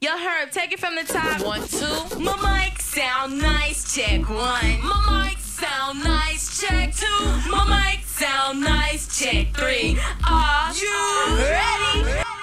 Yo, Herb, take it from the top. One, two. My mic sound nice. Check one. My mic sound nice. Check two. My mic sound nice. Check three. Are you ready?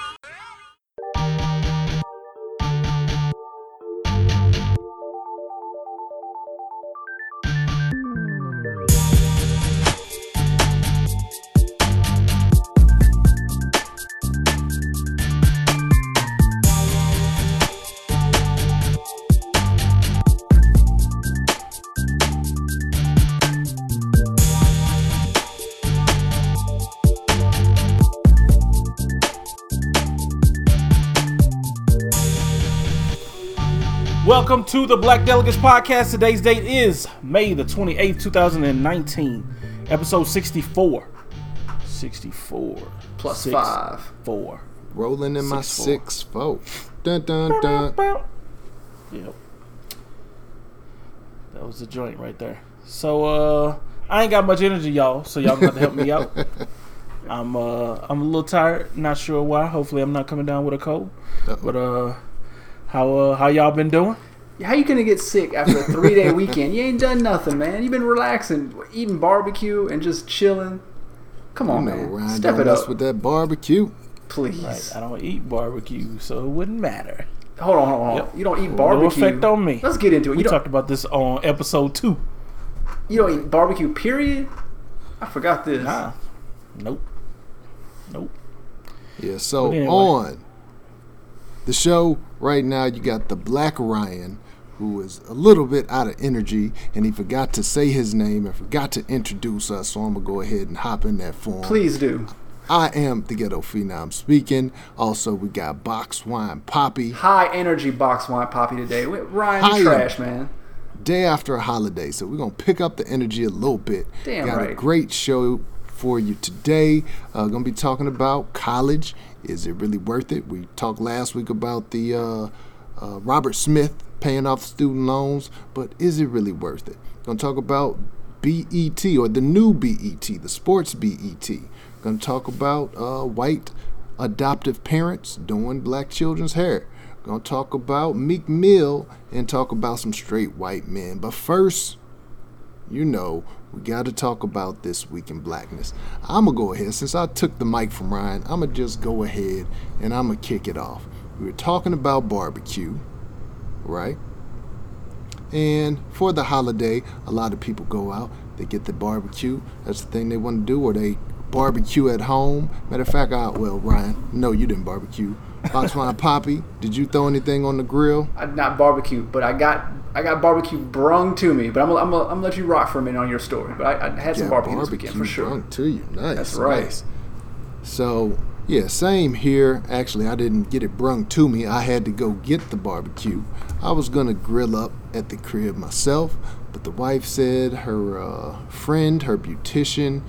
To the Black Delegates Podcast. Today's date is May the 28th, 2019. Episode 64. 64. Plus Six, five. Four. Rolling in my Six, four. six four. Dun dun dun. Yep. That was the joint right there. So uh I ain't got much energy, y'all, so y'all gonna have to help me out. I'm uh I'm a little tired, not sure why. Hopefully I'm not coming down with a cold. Uh-oh. But uh how uh how y'all been doing? How you gonna get sick after a three day weekend? You ain't done nothing, man. You've been relaxing, eating barbecue and just chilling. Come on, man. Ryan Step don't it mess up, with that barbecue. please. Right. I don't eat barbecue, so it wouldn't matter. Hold on, hold on. Yep. You don't eat barbecue. No barbecue. effect on me. Let's get into it. We You don't, talked about this on episode two. you don't eat barbecue, period. I forgot this. Nah. Nope. Nope. Yeah, so anyway. on the show right now, you got the Black Ryan, who is a little bit out of energy, and he forgot to say his name and forgot to introduce us. So I'm gonna go ahead and hop in that form. Please do. I am the Ghetto Phenom speaking. Also, we got Box Wine Poppy. High energy box wine poppy today. Ryan, High trash, man. day after a holiday. So we're gonna pick up the energy a little bit. Damn Got a great show for you today. Uh, gonna be talking about college. Is it really worth it? We talked last week about the uh, uh, Robert Smith paying off student loans, but is it really worth it? Gonna talk about BET or the new BET, the sports BET. Gonna talk about uh, white adoptive parents doing black children's hair. Gonna talk about Meek Mill and talk about some straight white men. But first, you know, we got to talk about this week in blackness. I'm gonna go ahead since I took the mic from Ryan. I'm gonna just go ahead and I'm gonna kick it off. We were talking about barbecue, right? And for the holiday, a lot of people go out. They get the barbecue. That's the thing they want to do, or they barbecue at home. Matter of fact, I well, Ryan, no, you didn't barbecue. Box wine Poppy, did you throw anything on the grill? I, not barbecue, but I got I got barbecue brung to me. But I'm gonna, I'm gonna, I'm gonna let you rock for a minute on your story. But I, I had some Yeah, barbecue, this weekend for sure. brung to you. Nice. That's right. nice. So yeah, same here. Actually, I didn't get it brung to me. I had to go get the barbecue. I was gonna grill up at the crib myself, but the wife said her uh, friend, her beautician,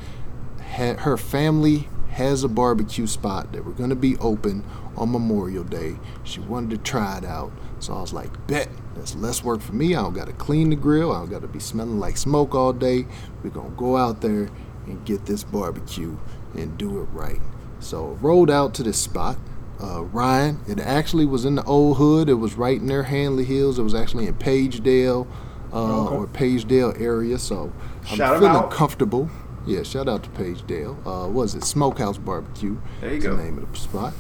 her family has a barbecue spot that we're gonna be open on Memorial Day. She wanted to try it out, so I was like, "Bet that's less work for me. I don't gotta clean the grill. I don't gotta be smelling like smoke all day. We're gonna go out there and get this barbecue and do it right." So rolled out to this spot. Uh, Ryan, it actually was in the old hood. It was right near Hanley Hills. It was actually in Pagedale uh, or Pagedale area. So I'm Shout feeling comfortable. Yeah, shout out to Pagedale. Uh, what is it Smokehouse Barbecue? There you go. The name of the spot.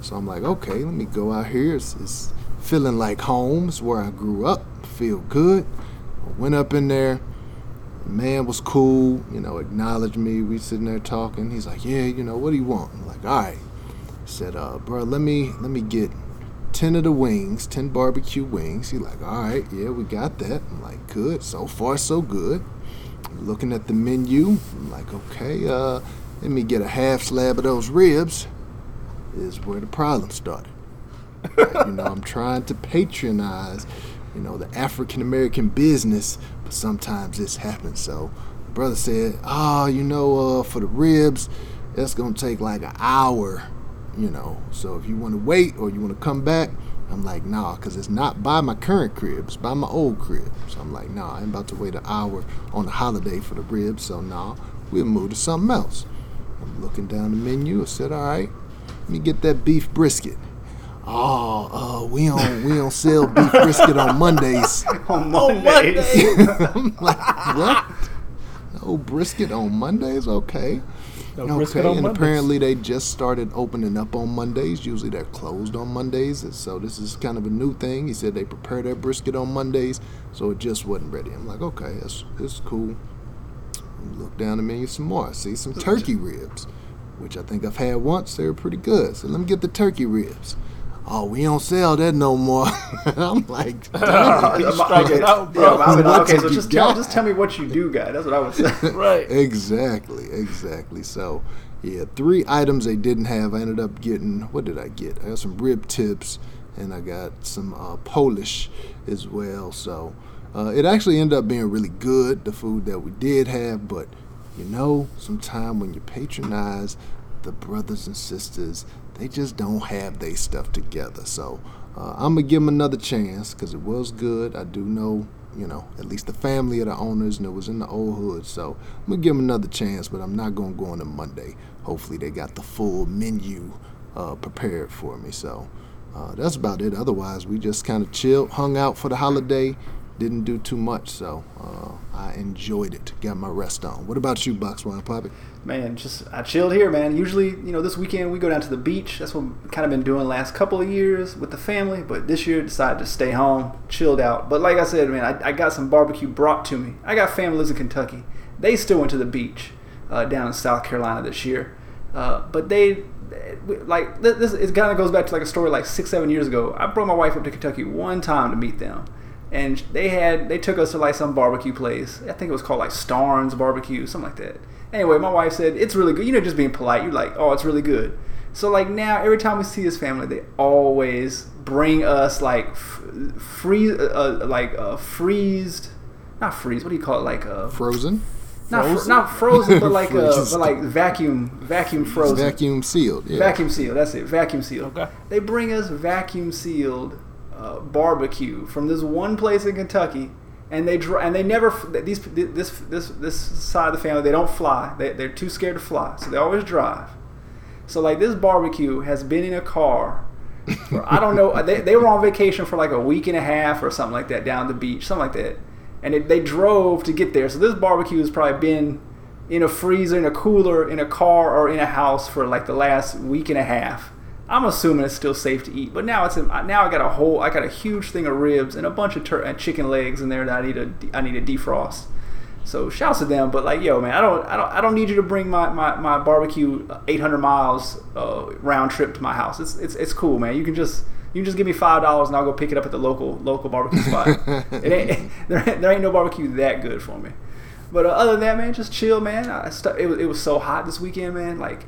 So I'm like, okay, let me go out here. It's, it's feeling like home. It's where I grew up. Feel good. I went up in there. Man was cool. You know, acknowledged me. We sitting there talking. He's like, yeah, you know, what do you want? I'm like, all right. He said, uh, bro, let me let me get ten of the wings, ten barbecue wings. He's like, all right, yeah, we got that. I'm like, good. So far, so good. Looking at the menu, I'm like, okay, uh, let me get a half slab of those ribs. Is where the problem started. you know, I'm trying to patronize, you know, the African American business, but sometimes this happens. So, brother said, "Oh, you know, uh, for the ribs, that's gonna take like an hour, you know. So if you want to wait or you want to come back, I'm like, nah, because it's not by my current crib, it's by my old crib. So I'm like, nah, I'm about to wait an hour on the holiday for the ribs. So nah, we'll move to something else. I'm looking down the menu. I said, all right, let me get that beef brisket. Oh, uh, we don't we don't sell beef brisket on Mondays. On Mondays. I'm like, what? No brisket on Mondays? Okay. No okay, brisket on and Mondays. apparently they just started opening up on Mondays. Usually they're closed on Mondays, and so this is kind of a new thing. He said they prepare their brisket on Mondays, so it just wasn't ready. I'm like, okay, that's it's cool. Look down the menu some more. I see some turkey ribs, which I think I've had once. They were pretty good. So let me get the turkey ribs. Oh, we don't sell that no more. I'm like, damn. You strike it out, bro. but I mean, What okay, so just tell, just tell me what you do, guy. That's what I would say. Right. Exactly, exactly. So, yeah, three items they didn't have. I ended up getting what did I get? I got some rib tips and I got some uh, Polish as well. So, uh, it actually ended up being really good, the food that we did have. But you know, sometime when you patronize the brothers and sisters, they just don't have their stuff together. So, uh, I'm gonna give them another chance because it was good. I do know you know, at least the family of the owners, and it was in the old hood. So I'm gonna give them another chance, but I'm not gonna go on a Monday. Hopefully, they got the full menu uh, prepared for me. So uh, that's about it. Otherwise, we just kind of chilled, hung out for the holiday, didn't do too much. So uh, I enjoyed it. Got my rest on. What about you, Box Wine Poppy? Man, just I chilled here, man. Usually, you know, this weekend we go down to the beach. That's what we've kind of been doing last couple of years with the family. But this year, decided to stay home, chilled out. But like I said, man, I, I got some barbecue brought to me. I got family lives in Kentucky. They still went to the beach uh, down in South Carolina this year. Uh, but they, like, this it kind of goes back to like a story like six, seven years ago. I brought my wife up to Kentucky one time to meet them and they had they took us to like some barbecue place. I think it was called like Starnes Barbecue, something like that. Anyway, my wife said it's really good. You know, just being polite. You're like, oh, it's really good. So like now, every time we see this family, they always bring us like f- freeze, uh, uh, like uh, freezed, not freeze. What do you call it? Like uh, Frozen, not fr- Frozen? not frozen, but like uh, but like vacuum vacuum frozen. vacuum sealed. Yeah. Vacuum sealed. That's it. Vacuum sealed. Okay. They bring us vacuum sealed uh, barbecue from this one place in Kentucky, and they dr- and they never these this this this side of the family they don't fly. They they're too scared to fly, so they always drive. So like this barbecue has been in a car. For, I don't know. They, they were on vacation for like a week and a half or something like that down the beach, something like that. And it, they drove to get there. So this barbecue has probably been in a freezer, in a cooler, in a car, or in a house for like the last week and a half. I'm assuming it's still safe to eat, but now it's in, now I got a whole I got a huge thing of ribs and a bunch of tur- chicken legs in there that I need to I need to defrost. So shouts to them, but like yo man, I don't I don't I don't need you to bring my my, my barbecue 800 miles uh, round trip to my house. It's it's it's cool, man. You can just you can just give me five dollars and I'll go pick it up at the local local barbecue spot. it ain't there, ain't- there ain't no barbecue that good for me. But uh, other than that, man, just chill, man. I stu- it, was, it was so hot this weekend, man. Like,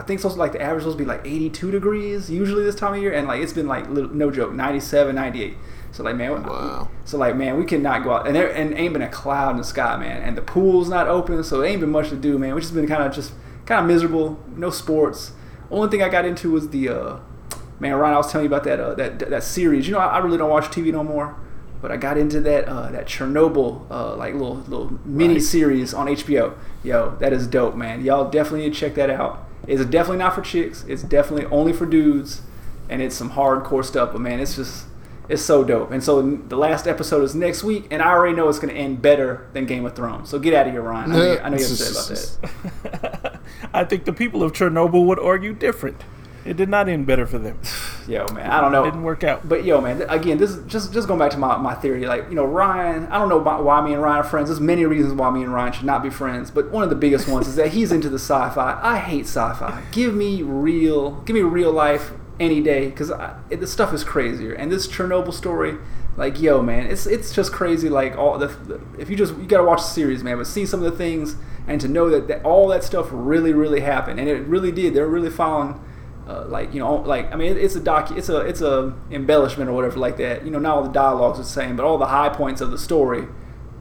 I think supposed to, like the average supposed to be like 82 degrees usually this time of year, and like it's been like no joke 97, 98. So like man, Wow. so like man, we cannot go out, and there and ain't been a cloud in the sky, man, and the pool's not open, so it ain't been much to do, man. We just been kind of just kind of miserable. No sports. Only thing I got into was the uh, man, Ryan. I was telling you about that uh, that that series. You know, I, I really don't watch TV no more. But I got into that uh, that Chernobyl uh, like little little mini Right. series on HBO. Yo, that is dope, man. Y'all definitely need to check that out. It's definitely not for chicks. It's definitely only for dudes, and it's some hardcore stuff. But man, it's just it's so dope. And so the last episode is next week, and I already know it's going to end better than Game of Thrones. So get out of here, Ryan. I know, you- I know you're upset about that. I think the people of Chernobyl would argue different. It did not end better for them. Yo, man, I don't know. It didn't work out. But yo, man, again, this is just just going back to my, my theory. Like, you know, Ryan, I don't know why me and Ryan are friends. There's many reasons why me and Ryan should not be friends. But one of the biggest ones is that he's into the sci-fi. I hate sci-fi. Give me real, give me real life any day because the stuff is crazier. And this Chernobyl story, like, yo, man, it's it's just crazy. Like all the, the if you just you gotta watch the series, man. But see some of the things and to know that, that all that stuff really really happened and it really did. They're really following uh, like you know, like I mean, it, it's a doc, it's a it's a embellishment or whatever like that. You know, not all the dialogues are the same, but all the high points of the story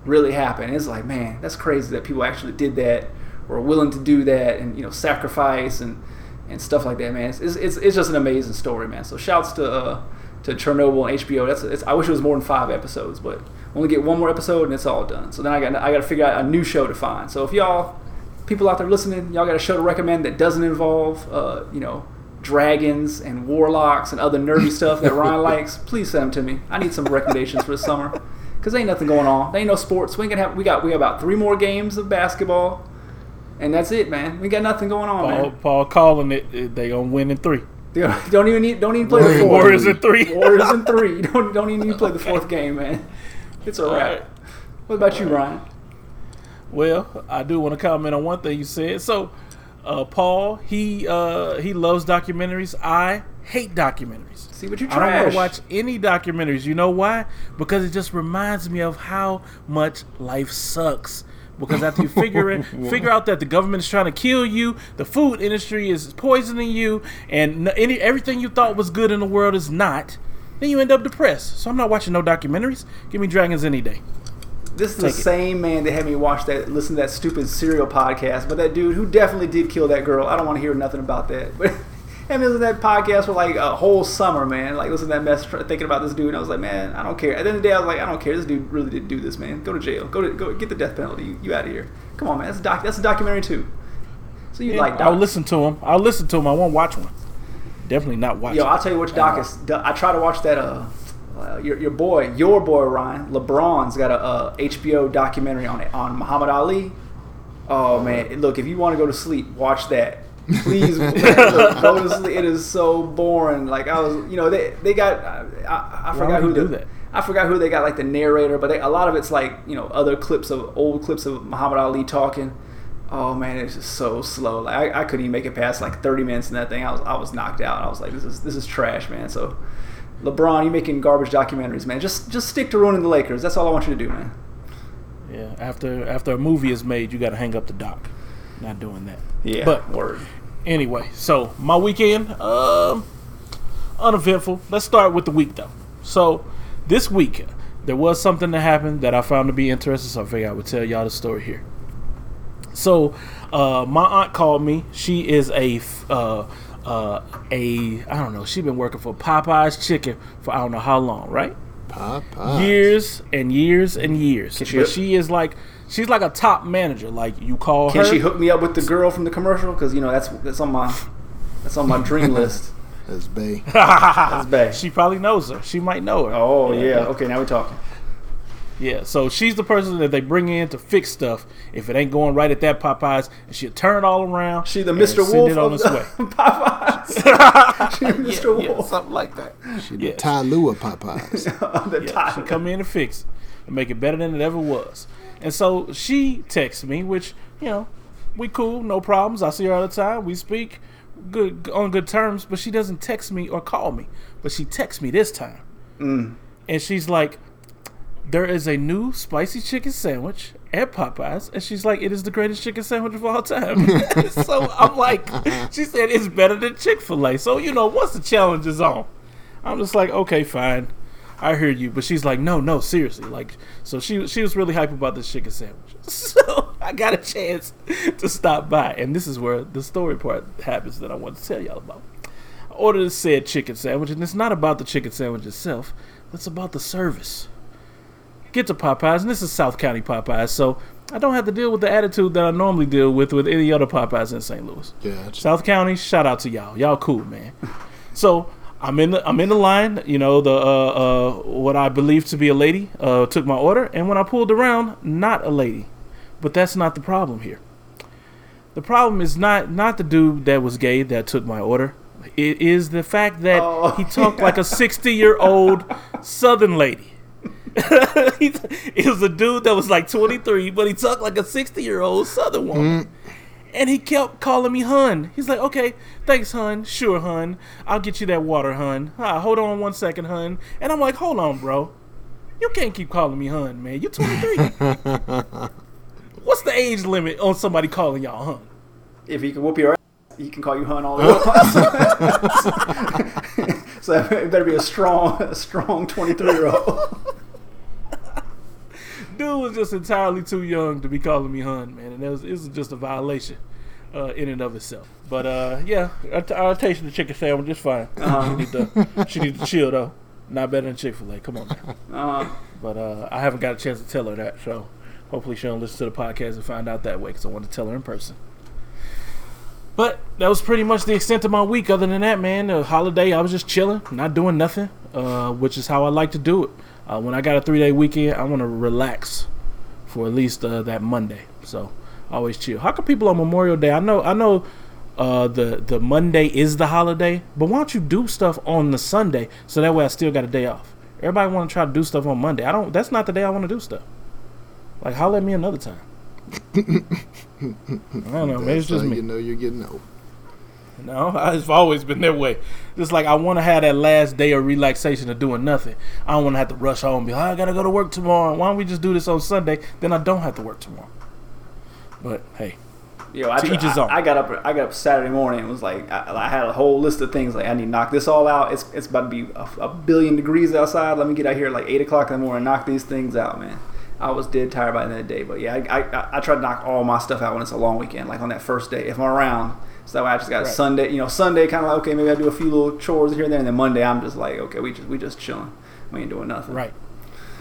really happen. It's like, man, that's crazy that people actually did that or are willing to do that and you know, sacrifice and and stuff like that, man. It's it's, it's, just an amazing story, man. So shouts to uh, to Chernobyl and HBO. That's I wish it was more than five episodes, but only get one more episode and it's all done. So then I got I got to figure out a new show to find. So if y'all people out there listening, y'all got a show to recommend that doesn't involve uh, you know dragons and warlocks and other nerdy stuff that Ryan likes, please send them to me. I need some recommendations for the summer. Cause ain't nothing going on. There ain't no sports. We ain't gonna have. We got. We got about three more games of basketball, and that's it, man. We got nothing going on, Paul, man. Paul calling it. They gonna win in three. Don't even need. Don't even play the fourth. Warriors in three. Warriors in three. Don't don't even need to play the fourth game, man. It's a wrap. Alright. What about you, Ryan? Well, I do want to comment on one thing you said. So, uh, Paul, he uh, he loves documentaries. I hate documentaries. See what you I don't want to watch any documentaries. You know why? Because it just reminds me of how much life sucks. Because after you figure it, figure out that the government is trying to kill you, the food industry is poisoning you, and any everything you thought was good in the world is not, then you end up depressed. So I'm not watching no documentaries. Give me dragons any day. This is the it. same man that had me watch that, listen to that stupid serial podcast. But that dude who definitely did kill that girl, I don't want to hear nothing about that. But and listen to that podcast for like a whole summer, man. Like listen to that mess, thinking about this dude. And I was like, man, I don't care. At the end of the day, I was like, I don't care. This dude really did do this, man. Go to jail. Go to go get the death penalty. You, you out of here. Come on, man. That's a doc. That's a documentary too. So you Yeah, like? I'll listen to him. I'll listen to him. I won't watch one. Definitely not watch. Yo. I'll tell you which doc is. I try to watch that. Uh, uh, your, your boy, your boy Ryan LeBron's got a uh, HBO documentary on it on Muhammad Ali. Oh man, look, if you want to go to sleep, watch that. Please look, go to sleep. It is so boring. Like I was, you know, they they got. I, I, forgot who he the, do that? I forgot who they got like the narrator, but they, a lot of it's like you know other clips of old clips of Muhammad Ali talking. Oh man, it's just so slow. Like I, I couldn't even make it past like 30 minutes in that thing. I was I was knocked out. I was like, this is this is trash, man. So, LeBron, you making garbage documentaries, man. Just just stick to ruining the Lakers. That's all I want you to do, man. Yeah, after after a movie is made, you got to hang up the doc. Not doing that. Yeah, But word. anyway, so my weekend, um, uneventful. Let's start with the week though. So this week there was something that happened that I found to be interesting. So I figured I would tell y'all the story here. So uh, my aunt called me. She is a f- uh, uh, a I don't know. She's been working for Popeye's Chicken for I don't know how long, right? Popeye. years and years and years. Can she- but she is like she's like a top manager. Like you call Can her. she hook me up with the girl from the commercial? Because you know that's that's on my that's on my dream list. That's Bay. That's bad. she probably knows her. She might know her. Oh yeah. Okay, now we're talking. Yeah, so she's the person that they bring in to fix stuff if it ain't going right at that Popeyes, and she'll turn it all around. She the Mr. send Wolf it on of its way. Popeyes. she Mr. Yeah, Wolf. something like that. She the Yeah. Ty Lue Popeyes. the Yeah, tie. she come in and fix it and make it better than it ever was. And so she texts me, which you know, we cool, no problems. I see her all the time. We speak good on good terms, but she doesn't text me or call me. But she texts me this time, Mm. and she's like, "There is a new spicy chicken sandwich." At Popeyes, and she's like, "It is the greatest chicken sandwich of all time." so I'm like, she said it's better than Chick Fil A. So you know, once the challenge is on, I'm just like, okay, fine. I hear you, but she's like, no, no, seriously, like, so she she was really hype about this chicken sandwich. So I got a chance to stop by, and this is where the story part happens that I want to tell y'all about. I ordered a said chicken sandwich, and it's not about the chicken sandwich itself, it's about the service. Get to Popeyes, and this is South County Popeyes, so I don't have to deal with the attitude that I normally deal with with any other Popeyes in St. Louis. Yeah. South County, shout out to y'all. Y'all cool, man. So I'm in the I'm in the line. You know the uh, uh, what I believe to be a lady uh, took my order, and when I pulled around, not a lady. But that's not the problem here. The problem is not not the dude that was gay that took my order. It is the fact that Oh, he talked like a 60 year old Southern lady. he, it was a dude that was like 23, but he talked like a 60 year old Southern woman. And he kept calling me hun. He's like, okay, thanks, hun. Sure, hun. I'll get you that water, hun. Ah, hold on one second, hun. And I'm like, hold on, bro. You can't keep calling me hun, man. You're 23. What's the age limit on somebody calling y'all hun? If he can whoop your ass, he can call you hun all the time. so it better be a strong, a strong 23 year old. Dude was just entirely too young to be calling me hun, man. And it was, it was just a violation uh, in and of itself. But uh, yeah, I, I tasted the chicken sandwich. It's fine. Uh-huh. She, need to, she need to chill, though. Not better than Chick fil A. Come on, man. Uh, But uh, I haven't got a chance to tell her that, so hopefully she don't listen to the podcast and find out that way because I want to tell her in person. But that was pretty much the extent of my week. Other than that, man, the holiday, I was just chilling, not doing nothing, uh, which is how I like to do it. Uh, when I got a three day weekend, I want to relax for at least uh, that Monday. So always chill. How come people on Memorial Day? I know, I know, uh, the the Monday is the holiday, but why don't you do stuff on the Sunday so that way I still got a day off? Everybody want to try to do stuff on Monday. I don't. That's not the day I want to do stuff. Like, holler at me another time. I don't know. Maybe it's That's just how me. you know you're getting old. No, I've always been that way. Just like I want to have that last day of relaxation of doing nothing. I don't want to have to rush home and be like, I gotta go to work tomorrow. Why don't we just do this on Sunday? Then I don't have to work tomorrow. But hey, Yo, I, To I. I got up. I got up Saturday morning. and was like, I, I had a whole list of things. Like, I need to knock this all out. It's it's about to be a, a billion degrees outside. Let me get out here at like eight o'clock in the morning. and Knock these things out, man. I was dead tired by the end of the day. But yeah, I, I, I try to knock all my stuff out when it's a long weekend, like on that first day, if I'm around. So that way I just got Right. Sunday. You know, Sunday kind of like okay, maybe I do a few little chores here and there, and then Monday I'm just like, okay, we just we just chilling. We ain't doing nothing. right,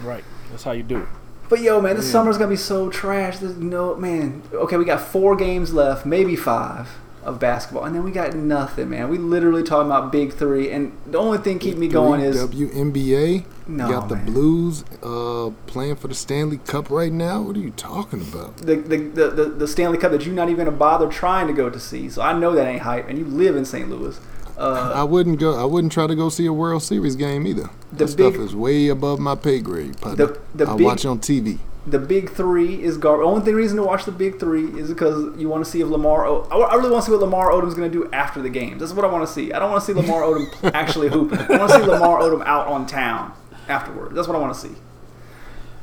right. That's how you do it. But yo, man, this summer's gonna be so trash. There's no man. Okay, we got four games left, maybe five of basketball, and then we got nothing, man. We literally talking about big three, and the only thing keeping me going is WNBA. No, you got the man. Blues uh, playing for the Stanley Cup right now. What are you talking about? the, the, the, the, the Stanley Cup that you're not even gonna bother trying to go to see. So I know that ain't hype, and you live in St. Louis. Uh, I wouldn't go. I wouldn't try to go see a World Series game either. The that stuff is way above my pay grade. partner. The- the I big- watch on TV. The big three is garbage. Only thing reason to watch the big three is because you want to see if Lamar. O- I I really want to see what Lamar Odom's going to do after the game. That's what I want to see. I don't want to see Lamar Odom actually hooping. I want to see Lamar Odom out on town afterward. That's what I want to see.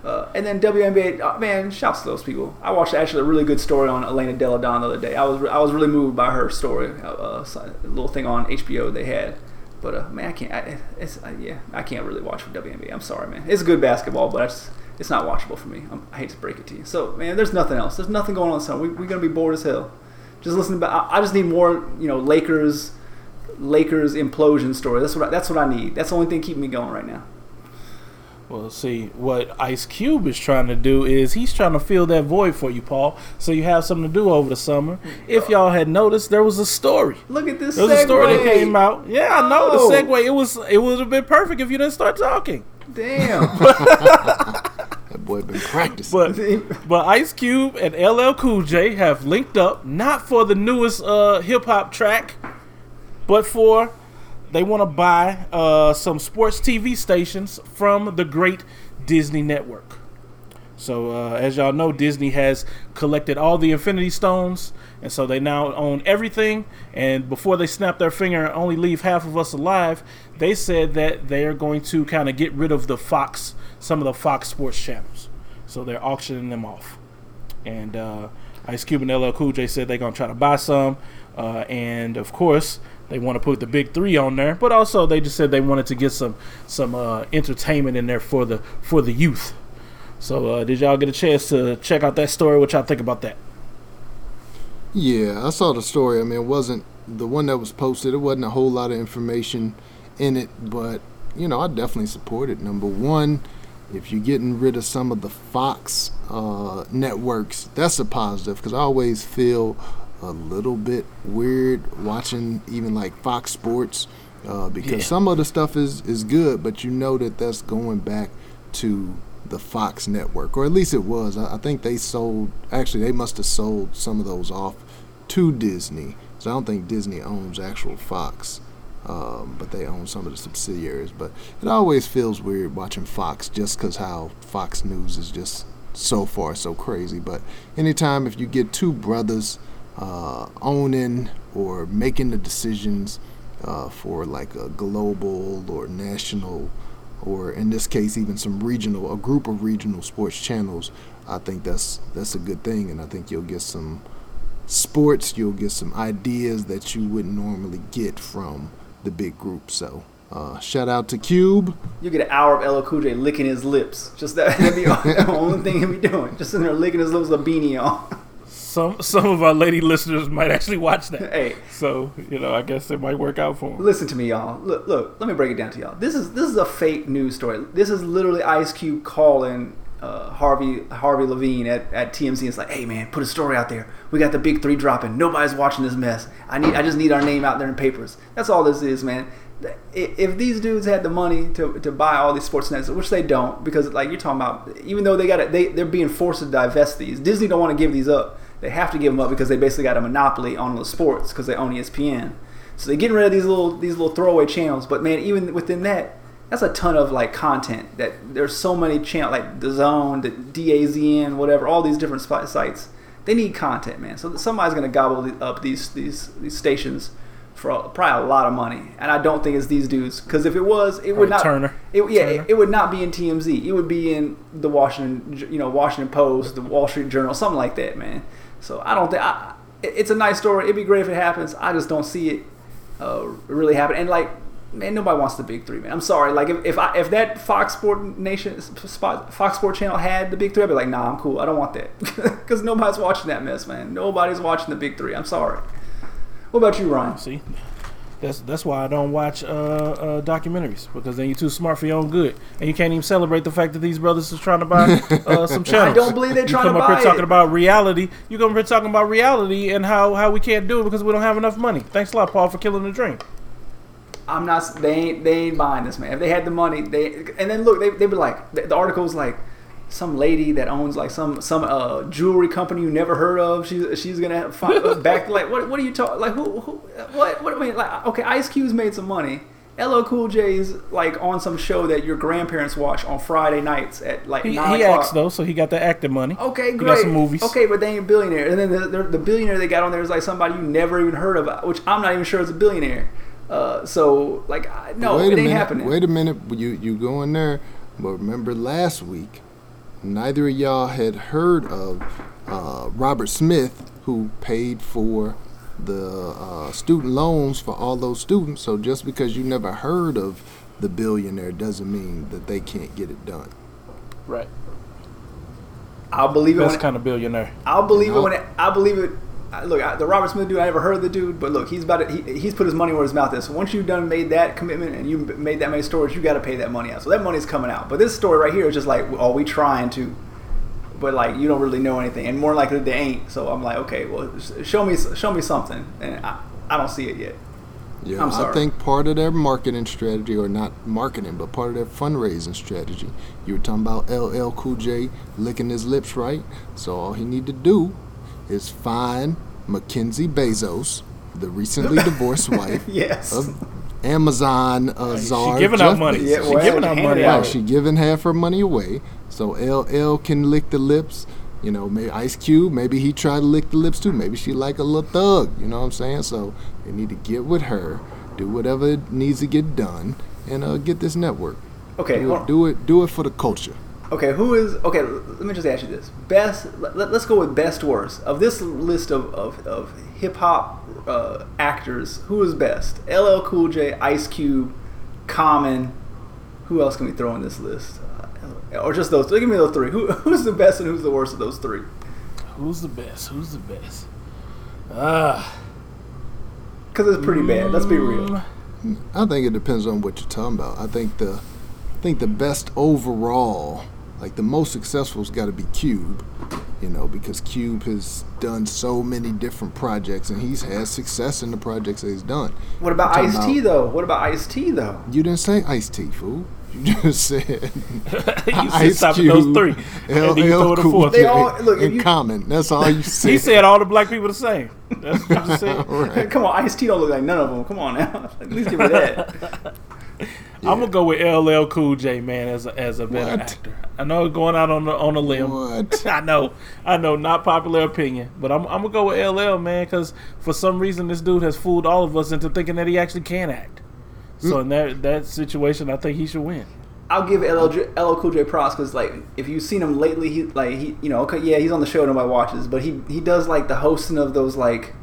Uh, and then WNBA, uh, man, shouts to those people. I watched actually a really good story on Elena Delle Donne the other day. I was re- I was really moved by her story. Uh, uh, a little thing on HBO they had. But uh, man, I can't. I, it's yeah, I can't really watch for WNBA. I'm sorry, man. It's good basketball, but it's it's not watchable for me. I'm, I hate to break it to you. So man, there's nothing else. There's nothing going on. So we, we're gonna be bored as hell. Just listen to. I, I just need more. You know, Lakers, Lakers implosion story. That's what I, that's what I need. That's the only thing keeping me going right now. Well, see, what Ice Cube is trying to do is he's trying to fill that void for you, Paul, so you have something to do over the summer. If uh, y'all had noticed, there was a story. Look at this. There was a story that came out. Yeah, I know Oh. the segue. It was it would have been perfect if you didn't start talking. Damn. Boy been practicing. But but Ice Cube and LL Cool J have linked up, not for the newest uh, hip hop track, but for they want to buy uh, some sports TV stations from the great Disney network. So uh, as y'all know, Disney has collected all the Infinity Stones, and so they now own everything. And before they snap their finger and only leave half of us alive, they said that they are going to kind of get rid of the Fox, some of the Fox Sports channels. So they're auctioning them off. And uh, Ice Cube and LL Cool J said they're gonna try to buy some, uh, and of course they want to put the big three on there. But also they just said they wanted to get some some uh, entertainment in there for the for the youth. So uh, did y'all get a chance to check out that story? What y'all think about that? Yeah, I saw the story. I mean, it wasn't the one that was posted. It wasn't a whole lot of information in it, but you know, I definitely support it. Number one, if you're getting rid of some of the Fox uh, networks, that's a positive because I always feel a little bit weird watching even like Fox Sports uh, because Yeah. some of the stuff is is good, but you know that that's going back to the Fox network, or at least it was. I, I think they sold. Actually, they must have sold some of those off to Disney. So I don't think Disney owns actual Fox, um, but they own some of the subsidiaries. But it always feels weird watching Fox just because how Fox News is just so far so crazy. But anytime if you get two brothers uh, owning or making the decisions uh, for like a global or national or in this case even some regional a group of regional sports channels i think that's that's a good thing and i think you'll get some sports you'll get some ideas that you wouldn't normally get from the big group so uh, shout out to cube You get an hour of LL Cool J licking his lips. Just that, that'd be the only thing he'd be doing. Just sitting there licking his lips with a beanie on. Some some of our lady listeners might actually watch that. Hey, So you know, I guess it might work out for them. listen to me, y'all. Look, look. Let me break it down to y'all. This is this is a fake news story. This is literally Ice Cube calling uh, Harvey Harvey Levin at, at TMZ. It's like, hey man, put a story out there. We got the big three dropping. Nobody's watching this mess. I need I just need our name out there in papers. That's all this is, man. If these dudes had the money to, to buy all these sports nets, which they don't, because like you're talking about, even though they got it, they they're being forced to divest these. Disney don't want to give these up. They have to give them up because they basically got a monopoly on the sports because they own ESPN. So they're getting rid of these little these little throwaway channels. But man, even within that, that's a ton of like content. That there's so many channels like the Zone, the DAZN, whatever, all these different sites. They need content, man. So somebody's gonna gobble up these these these stations for a- probably a lot of money. And I don't think it's these dudes because if it was, it would not. Turner. It, yeah, Turner. it, it would not be in TMZ. It would be in the Washington, you know, Washington Post, the Wall Street Journal, something like that, man. So I don't think I, it's a nice story. It'd be great if it happens. I just don't see it uh, really happen. And like, man, nobody wants the big three, man. I'm sorry. Like, if if, I, if that Fox Sport Nation, Fox Sport Channel had the big three, I'd be like, nah, I'm cool. I don't want that because nobody's watching that mess, man. Nobody's watching the big three. I'm sorry. What about you, Ryan? See, that's that's why I don't watch uh, uh, documentaries because then you're too smart for your own good, and you can't even celebrate the fact that these brothers are trying to buy uh, some channels. I don't believe they're you trying come to up buy here talking about reality. You come up here talking about reality and how how we can't do it because we don't have enough money. Thanks a lot, Paul, for killing the dream. I'm not. They ain't. They ain't buying this, man. If they had the money, they. And then look, they they be like the, the article's like some lady that owns like some some uh, jewelry company you never heard of. She's she's gonna find back. Like what what are you talking? Like who, who what what I mean like okay, Ice Cube's made some money. LL Cool J's like on some show that your grandparents watch on Friday nights at like He, nine he o'clock. acts though, so he got the acting money. Okay, He great. got some movies. Okay, but they ain't billionaire. And then the, the, the billionaire they got on there is like somebody you never even heard of, which I'm not even sure is a billionaire. Uh, so like, I- no, wait it a ain't minute. happening. Wait a minute. You you go in there, but remember last week, neither of y'all had heard of uh, Robert Smith, who paid for the uh, student loans for all those students. So just because you never heard of the billionaire doesn't mean that they can't get it done. Right. I'll believe it. Best When it kind of billionaire. I'll believe No. it when it, I believe it. Look, I, the Robert Smith dude, I never heard of the dude, but look, he's about it. He, he's put his money where his mouth is. So once you've done made that commitment and you made that many stories, you got to pay that money out. So that money's coming out. But this story right here is just like, oh, we trying to, but like you don't really know anything, and more likely they ain't. So I'm like, okay, well, show me, show me something, and I, I don't see it yet. Yeah, I'm I think part of their marketing strategy, or not marketing, but part of their fundraising strategy. You were talking about LL Cool J licking his lips, right? So all he need to do is fine Mackenzie Bezos, the recently divorced wife Yes. of Amazon uh, czar. she giving out money. Bezos. Yeah, she giving out money. it Right, she giving half her money away, so LL can lick the lips. You know, maybe Ice Cube, maybe he tried to lick the lips too. Maybe she like a little thug. You know what I'm saying? So they need to get with her, do whatever needs to get done, and uh, get this network. Okay, do it, do it, do it for the culture. Okay, who is okay? Let me just ask you this: best. Let, us go with best worst of this list of of, of hip hop uh, actors. Who is best? LL Cool J, Ice Cube, Common. Who else can we throw in this list? Uh, or just those? Give me those three. Who, who's the best and who's the worst of those three? Who's the best? Who's the best? Ah, Because it's pretty bad. Let's be real. mm, I think it depends on what you're talking about. I think the, I think the best overall, like the most successful's got to be Cube, you know, because Cube has done so many different projects and he's had success in the projects that he's done. What about I'm Ice T though? What about Ice T though? You didn't say Ice T, fool. You just said you said stop at those three, and then you throw in the Cool fourth. They all- look, in you- common. That's all you said. He said all the black people the same. That's what you said. Right. Come on, Ice T don't look like none of them. Come on now. At least give me that. I'm gonna go with LL Cool J, man, as a, as a better What? actor. I know going out on the on a limb. What? I know, I know, not popular opinion, but I'm, I'm gonna go with LL, man, because for some reason this dude has fooled all of us into thinking that he actually can act. So hmm. in that that situation, I think he should win. I'll give LL, J- LL Cool J props because like if you've seen him lately, he like he you know okay yeah he's on the show nobody watches, but he he does like the hosting of those like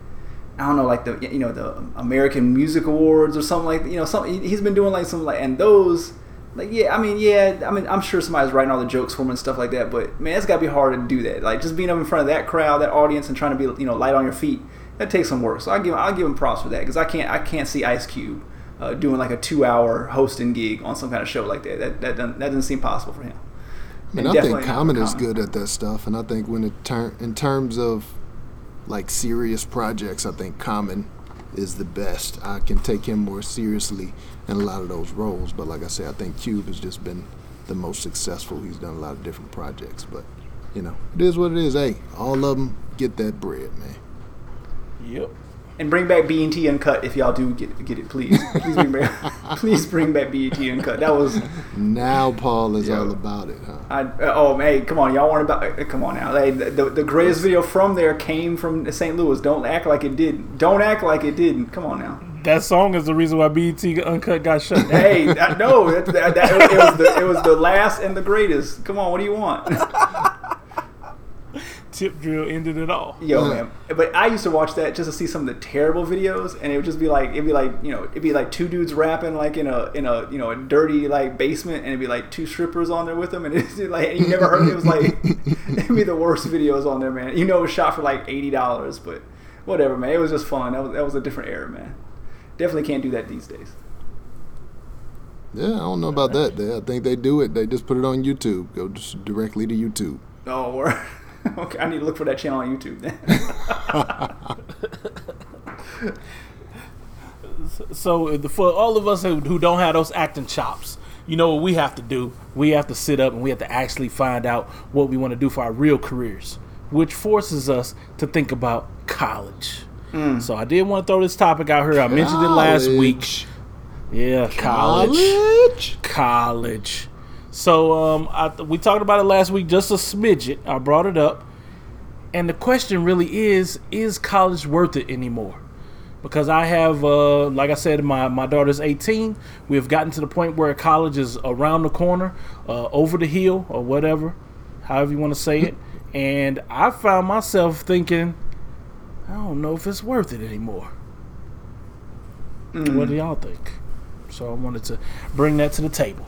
I don't know like the you know the American Music Awards or something like you know something he's been doing like some like and those like yeah I mean yeah I mean I'm sure somebody's writing all the jokes for him and stuff like that, but man it's got to be hard to do that like just being up in front of that crowd that audience and trying to be you know light on your feet that takes some work. So I give I'll give him props for that because I can't I can't see Ice Cube. Uh, doing like a two-hour hosting gig on some kind of show like that, that that doesn't, that doesn't seem possible for him. I mean, And I think Common is good at that stuff, and I think when it turn in terms of like serious projects, I think Common is the best. I can take him more seriously in a lot of those roles, but like I said, I think Cube has just been the most successful. He's done a lot of different projects, but you know, it is what it is. Hey, all of them get that bread, man. Yep. And bring back BET uncut if y'all do get get it, please. Please bring back, please bring back BET uncut. That was Now Paul is Yeah. all about it, huh? I oh hey come on y'all want about uh, come on now hey, the, the the greatest video from there came from St. Louis. Don't act like it didn't. Don't act like it didn't. Come on now. That song is the reason why BET Uncut got shut down. Hey, that, no, that, that, that, it was the it was the last and the greatest. Come on, what do you want? Tip drill ended it all. Yo, Yeah. man. But I used to watch that just to see some of the terrible videos, and it would just be like it'd be like you know it'd be like two dudes rapping like in a in a you know a dirty like basement, and it'd be like two strippers on there with them, and it's like and you never heard it was like it'd be the worst videos on there, man. You know, it was shot for like eighty dollars, but whatever, man. It was just fun. That was that was a different era, man. Definitely can't do that these days. Yeah, I don't know about that. They, I think they do it. They just put it on YouTube. Go just directly to YouTube. Oh, or okay, I need to look for that channel on YouTube then. So for all of us who, don't have those acting chops, you know what we have to do? We have to sit up and we have to actually find out what we want to do for our real careers, which forces us to think about college. Hmm. So I did want to throw this topic out here. I mentioned it last week. Yeah, college. College. college. So um, I, we talked about it last week, just a smidget. I brought it up, and the question really is: Is college worth it anymore? Because I have, uh, like I said, my my daughter's 18. We have gotten to the point where college is around the corner, uh, over the hill, or whatever, however you want to say it. And I found myself thinking, I don't know if it's worth it anymore. What do y'all think? So I wanted to bring that to the table.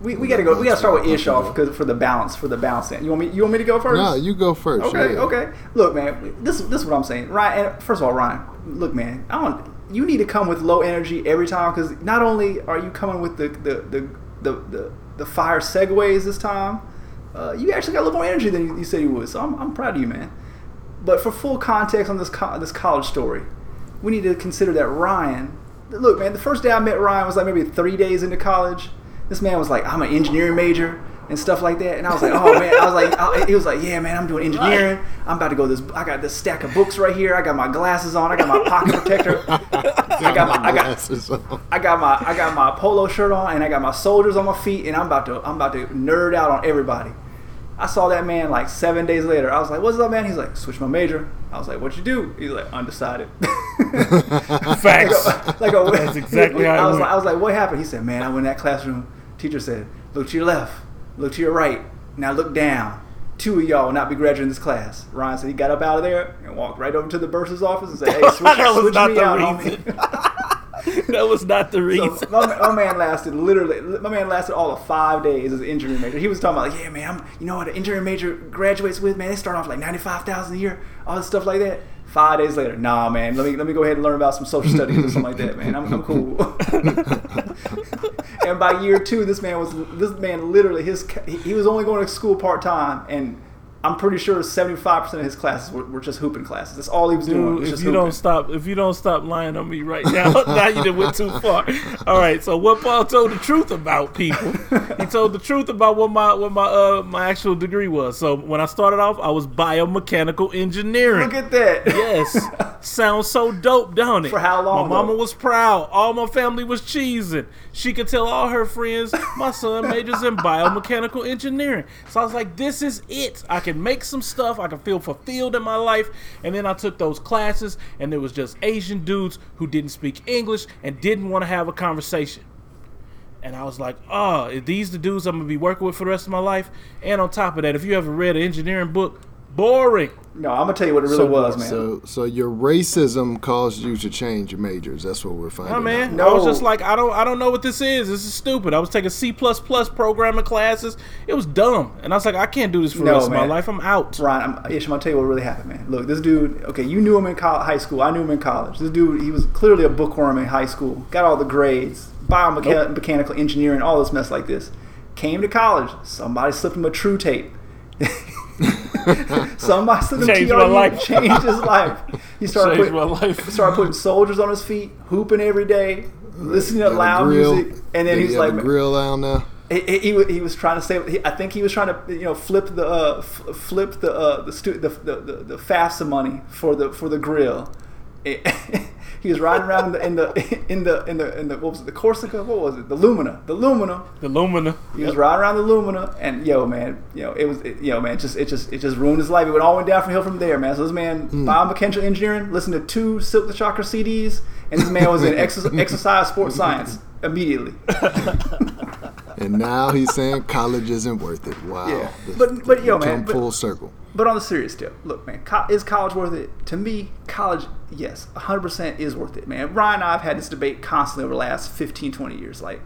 We, we gotta go. We gotta start with Ish off because for the balance for the balance. You want me? You want me to go first? No, you go first. Okay, yeah. okay. Look, man, this this is what I'm saying. Ryan, and first of all, Ryan, look, man, I don't. You need to come with low energy every time because not only are you coming with the the the the, the, the fire segues this time, uh, you actually got a little more energy than you, you said you would. So I'm, I'm proud of you, man. But for full context on this co- this college story, we need to consider that Ryan. Look, man, the first day I met Ryan was like maybe three days into college. This man was like, "I'm an engineering major." And stuff like that, and I was like, "Oh man!" I was like, I, "He was like, yeah, man, I'm doing engineering. I'm about to go this. I got this stack of books right here. I got my glasses on. I got my pocket protector. I got my, I got, Glasses. I got my I got my polo shirt on and I got my soldiers on my feet and I'm about to I'm about to nerd out on everybody. I saw that man like seven days later. I was like, "What's up, man?" He's like, "Switch my major." I was like, "What you do?" He's like, "Undecided." Facts. like a, That's exactly how it I was went. like, I was like, "What happened?" He said, "Man, I went in that classroom. Teacher said, look to your left, look to your right. Now look down. Two of y'all will not be graduating this class." Ryan said he got up out of there and walked right over to the bursar's office and said, "Hey, switch, That was switch not me the out, homie." reason. that was not the So reason. my, my man lasted literally. My man lasted all of five days as an engineering major. He was talking about like, yeah, man, I'm, you know what an engineering major graduates with, man. They start off like ninety five thousand a year, all this stuff like that. Five days later, nah, man. Let me let me go ahead and learn about some social studies or something like that, man. I'm, I'm cool. and by year two, this man was this man literally his he was only going to school part time, and I'm pretty sure seventy five percent of his classes were, were just hooping classes. That's all he was doing. Was if just you hooping. don't stop, if you don't stop lying on me right now, now you done went too far. All right, so what Paul told the truth about people, he told the truth about what my what my uh my actual degree was. So when I started off, I was biomechanical engineering. Look at that. Yes. Sounds so dope, don't it? For how long, My mama was proud. All my family was cheesing. She could tell all her friends my son majors in biomechanical engineering. So I was like, this is it. I can make some stuff. I can feel fulfilled in my life. And then I took those classes, and there was just Asian dudes who didn't speak English and didn't want to have a conversation. And I was like, oh, these the dudes I'm gonna be working with for the rest of my life? And on top of that, if you ever read an engineering book, boring. No, I'm gonna tell you what it really So- was, man. So, so your racism caused you to change your majors. That's what we're finding. Oh man, out. No. I was just like, I don't, I don't know what this is. This is stupid. I was taking C plus plus programming classes. It was dumb, and I was like, I can't do this for the No, rest of my life. I'm out. Ryan, I'm, Ish, I'm gonna tell you what really happened, man. Look, this dude. Okay, you knew him in col- high school. I knew him in college. This dude, he was clearly a bookworm in high school. Got all the grades, biomechanical engineering, all this mess like this. Came to college. Somebody slipped him a TRU tape. Somebody slipped him Changed TRU, my life. Changed his life. He started Changed putting, my life. started putting soldiers on his feet, hooping every day, listening to Got loud grill. music, and then Did he's he have like, a grill down there. he, he, he was trying to say. I think he was trying to you know flip the uh, f- flip the uh, the, stu- the, the the the FAFSA money for the for the grill. It- he was riding around in the in the in the in the what was it the Corsica? What was it? The Lumina. The Lumina. The Lumina. He was riding around the Lumina, and yo, man, you know, it was, it, yo, man, just it just it just ruined his life. It went all went down from hill from there, man. So this man, hmm. biomechanical engineering, listened to two Silk the Shocker CDs, and this man was in exercise, exercise sports science immediately. And now he's saying college isn't worth it. Wow. Yeah. This- But- but, yo, come man, but- full circle. But on the serious tip, look, man, co- is college worth it? To me, college, yes, 100% is worth it, man. Ryan and I have had this debate constantly over the last 15, 20 years. Like,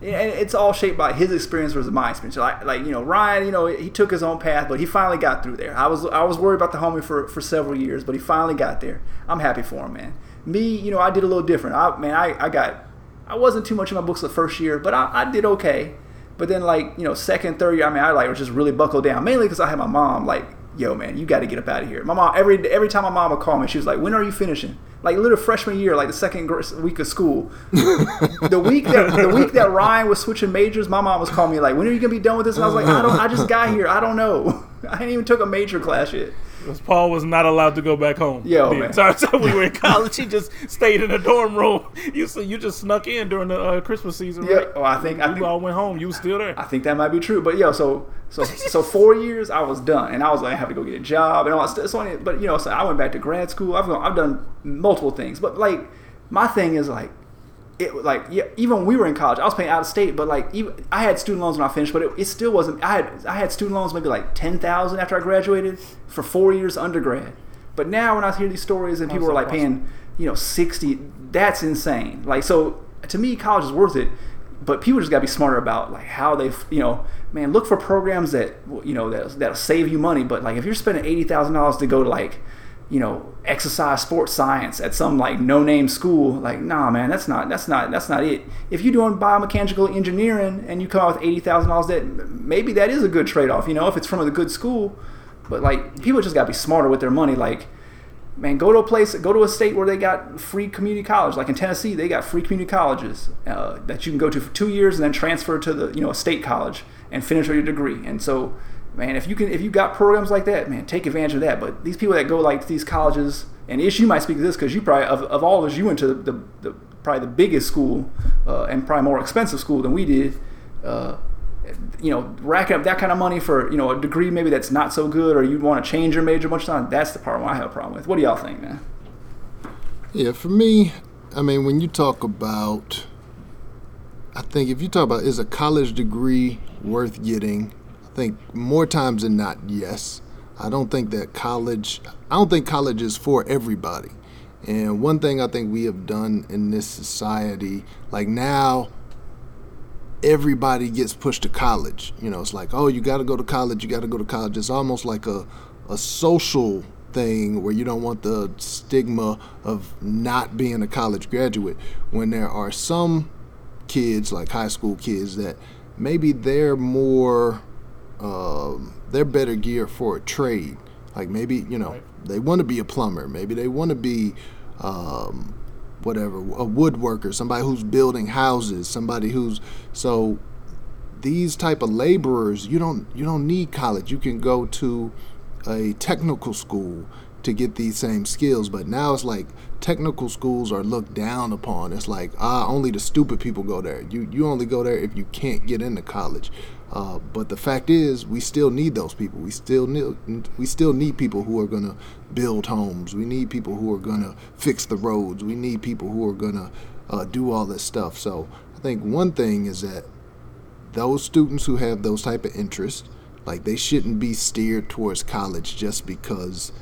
and it's all shaped by his experience versus my experience. Like, like you know, Ryan, you know, he took his own path, but he finally got through there. I was, I was worried about the homie for, for several years, but he finally got there. I'm happy for him, man. Me, you know, I did a little different. I, man, I, I got, I wasn't too much in my books the first year, but I, I did okay. But then, like you know, second, third year, I mean, I like was just really buckled down. Mainly because I had my mom like, "Yo, man, you got to get up out of here." My mom every every time my mom would call me, she was like, "When are you finishing?" Like little freshman year, like the second week of school. the week that the week that Ryan was switching majors, my mom was calling me like, "When are you gonna be done with this?" And I was like, "I don't. I just got here. I don't know. I ain't even took a major class yet." Because Paul was not allowed to go back home. Yeah, the man. entire time we were in college, he just stayed in the dorm room. You so you just snuck in during the uh, Christmas season, Yeah, right? well, I think I we think all went home. You was still there. I think that might be true. But yo, so so so four years I was done, and I was like, I have to go get a job and all that stuff. So, but you know, so I went back to grad school. I've gone, I've done multiple things, but like my thing is like. It like yeah, even when we were in college, I was paying out of state, but like even I had student loans when I finished, but it, it still wasn't. I had I had student loans maybe like ten thousand after I graduated for four years undergrad. But now when I hear these stories and people are like paying you know sixty, that's insane. Like so to me, college is worth it but people just got to be smarter about like how they you know man look for programs that you know that that'll save you money but like if you're spending $80000 to go to like you know exercise sports science at some like no name school like nah man that's not that's not that's not it if you're doing biomechanical engineering and you come out with $80000 that maybe that is a good trade-off you know if it's from a good school but like people just got to be smarter with their money like man, go to a place, go to a state where they got free community college. Like in Tennessee, they got free community colleges uh, that you can go to for two years and then transfer to the you know a state college and finish your degree. And so, man, if you can, if you got programs like that, man, take advantage of that. But these people that go like these colleges, and Ish, you might speak to this because you probably of, of all of us, you went to the, the, the probably the biggest school uh, and probably more expensive school than we did. Uh, you know, racking up that kind of money for you know a degree maybe that's not so good, or you want to change your major a bunch of. That's the part I have a problem with. What do y'all think, man? Yeah, for me, I mean, when you talk about, I think if you talk about is a college degree worth getting, think more times than not, yes. I don't think that college, I don't think college is for everybody. And one thing I think we have done in this society, like now, everybody gets pushed to college. You know, it's like, oh, you got to go to college, you got to go to college. It's almost like a, a social thing where you don't want the stigma of not being a college graduate when there are some kids, like high school kids, that maybe they're more, um, they're better geared for a trade. Like maybe, you know, they want to be a plumber, maybe they want to be, um, whatever, a woodworker, somebody who's building houses, somebody who's so these type of laborers, you don't you don't need college. You can go to a technical school to get these same skills, but now it's like technical schools are looked down upon. It's like ah, only the stupid people go there. You you only go there if you can't get into college. Uh, but the fact is, we still need those people. We still need we still need people who are gonna build homes. We need people who are gonna fix the roads. We need people who are gonna uh, do all this stuff. So I think one thing is that those students who have those type of interests, like they shouldn't be steered towards college just because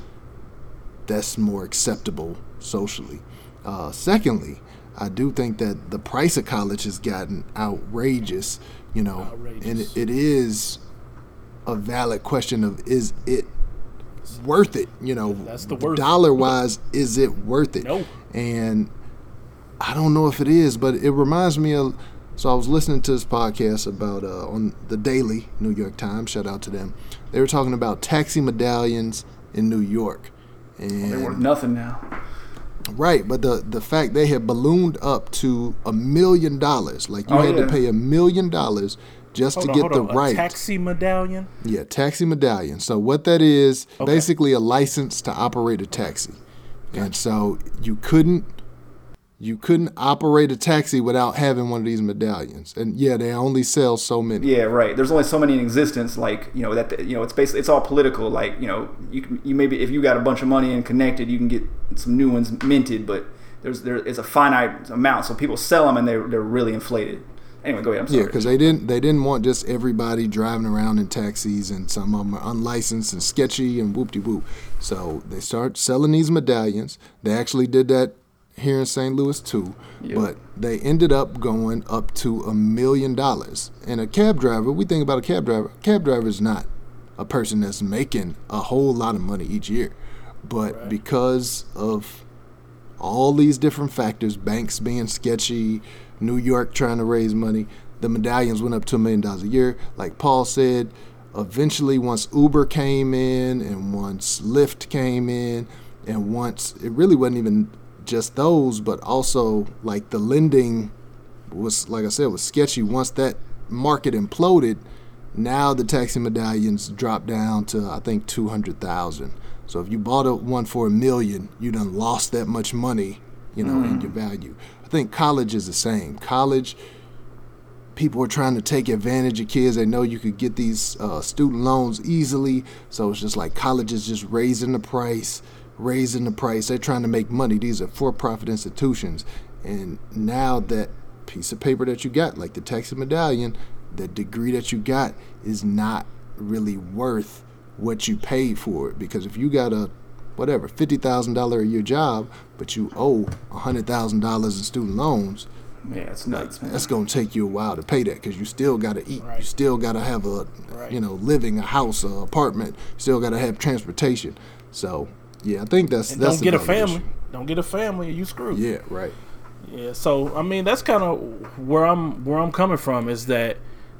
that's more acceptable socially. Uh, secondly, I do think that the price of college has gotten outrageous, you know, and it, it is a valid question of is it worth it? You know, That's the worth. dollar wise, is it worth it? No. And I don't know if it is, but it reminds me of So I was listening to this podcast about uh, on the Daily New York Times. Shout out to them. They were talking about taxi medallions in New York, and They're worth nothing now. Right, but the the fact they had ballooned up to a million dollars, like you Oh, had yeah. to pay a million dollars just Hold to on, get the on. right. A taxi medallion. yeah, taxi medallion. So what that is, Okay. basically a license to operate a taxi, and so you couldn't you couldn't operate a taxi without having one of these medallions. And yeah, they only sell so many. Yeah, right. There's only so many in existence. Like you know that you know it's basically it's all political. Like you know you can- you maybe if you got a bunch of money and connected, you can get some new ones minted. But there's there is a finite amount, so people sell them and they're they're really inflated. Anyway, go ahead. I'm sorry. Yeah, because they didn't they didn't want just everybody driving around in taxis and some of them are unlicensed and sketchy and whoop de whoop. So they start selling these medallions. They actually did that here in St. Louis too, Yeah. but they ended up going up to a million dollars. And a cab driver, we think about a cab driver. A cab driver is not a person that's making a whole lot of money each year, but because of all these different factors, banks being sketchy, New York trying to raise money, the medallions went up to a million dollars a year. Like Paul said, eventually once Uber came in and once Lyft came in and once it really wasn't even just those, but also like the lending was like I said was sketchy. Once that market imploded, now the taxi medallions dropped down to I think two hundred thousand. So if you bought a one for a million, you done lost that much money, you know, in your value. I think college is the same. College, people are trying to take advantage of kids. They know you could get these uh, student loans easily, so it's just like college is just raising the price, raising the price. They're trying to make money. These are for-profit institutions, and now that piece of paper that you got, like the taxi medallion, the degree that you got is not really worth what you paid for it. Because if you got a whatever fifty thousand dollar a year job, but you owe hundred thousand dollars in student loans, yeah, it's nuts, man. that's gonna take you a while to pay that because you still gotta eat. Right. You still gotta have a, Right. you know, living, a house, a apartment. You still gotta have transportation. So yeah, I think that's And that's don't get a family. issue. Don't get a family, you screwed. Yeah, right. Yeah, so I mean that's kind of where I'm where I'm coming from is that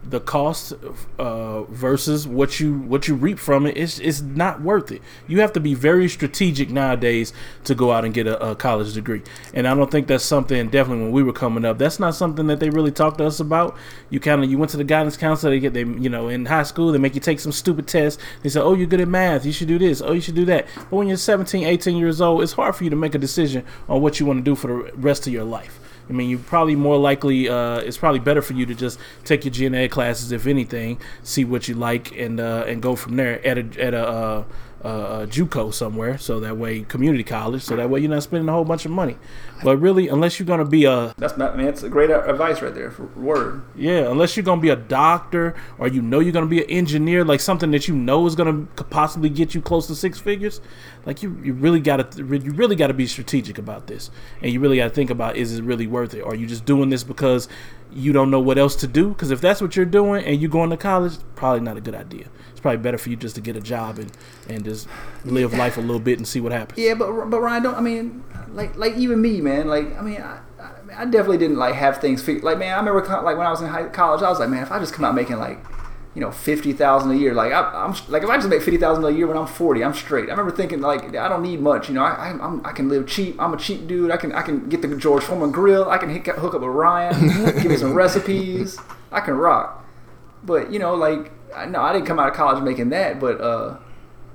the cost uh, versus what you what you reap from it it is is not worth it. You have to be very strategic nowadays to go out and get a, a college degree, and I don't think that's something. Definitely when we were coming up, that's not something that they really talked to us about. You kind of you went to the guidance counselor. They get they you know in high school they make you take some stupid tests They say, oh you're good at math, you should do this. Oh you should do that. But when you're 17, 18 years old, it's hard for you to make a decision on what you want to do for the rest of your life. I mean, you probably more likely. Uh, it's probably better for you to just take your ed classes, if anything, see what you like, and uh, and go from there at a at a, uh, JUCO somewhere. So that way, community college. So that way, you're not spending a whole bunch of money. But really, unless you're gonna be a That's not, man. It's a great advice right there. For word. yeah, unless you're gonna be a doctor or you know you're gonna be an engineer, like something that you know is gonna possibly get you close to six figures, like you, you really gotta you really gotta be strategic about this, and you really gotta think about is it really worth it, or are you just doing this because you don't know what else to do? Because if that's what you're doing and you're going to college, probably not a good idea. It's probably better for you just to get a job and and just live life a little bit and see what happens. Yeah, but but Ryan, don't I mean like like even me, man. Like I mean, I, I, I definitely didn't like have things figured. Like man, I remember like when I was in high college, I was like, man, if I just come out making like you know fifty thousand a year, like I, I'm like if I just make fifty thousand a year when I'm forty, I'm straight. I remember thinking like I don't need much, you know. I I'm, I can live cheap. I'm a cheap dude. I can I can get the George Foreman grill. I can hook hook up with Ryan, give me some recipes. I can rock. But you know, like I no, I didn't come out of college making that, but uh.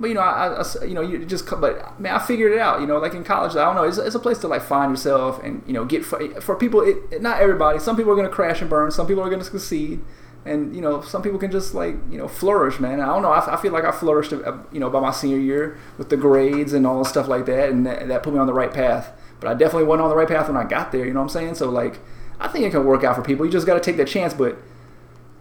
But you know, I, I- you know, you just. But man, I figured it out. You know, like in college, I don't know. It's, it's a place to like find yourself and you know get for, for people. It, not everybody. Some people are gonna crash and burn. Some people are gonna succeed. And you know, some people can just like you know flourish, man. I don't know. I, I feel like I flourished, uh, you know, by my senior year with the grades and all the stuff like that, and that, that put me on the right path. But I definitely wasn't on the right path when I got there. You know what I'm saying? So like, I think it can work out for people. You just got to take that chance, but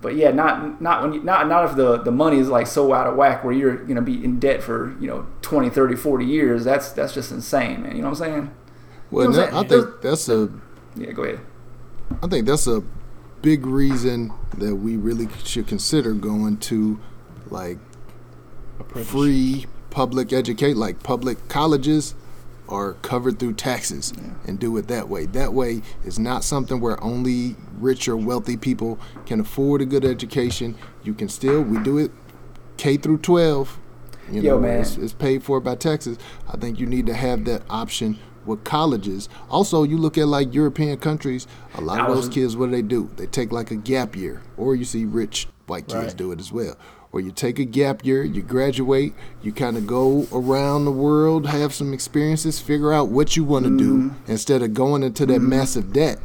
but yeah, not not when you, not not if the the money is like so out of whack where you're gonna be in debt for you know 20, 30, 40 years. That's that's just insane, man. You know what I'm saying? Well, You know what that- I'm I think that's a Yeah, go ahead. I think that's a big reason that we really should consider going to like free public educate like public colleges are covered through taxes and do it that way. That way is not something where only rich or wealthy people can afford a good education. You can still we do it K through 12. You Yo, know, man. It's, it's paid for by taxes. I think you need to have that option with colleges. Also, you look at like European countries, a lot of those kids, what do they do? They take like a gap year, or you see rich white kids Right. do it as well. Or you take a gap year, you graduate, you kind of go around the world, have some experiences, figure out what you want to Mm-hmm. do instead of going into that massive debt.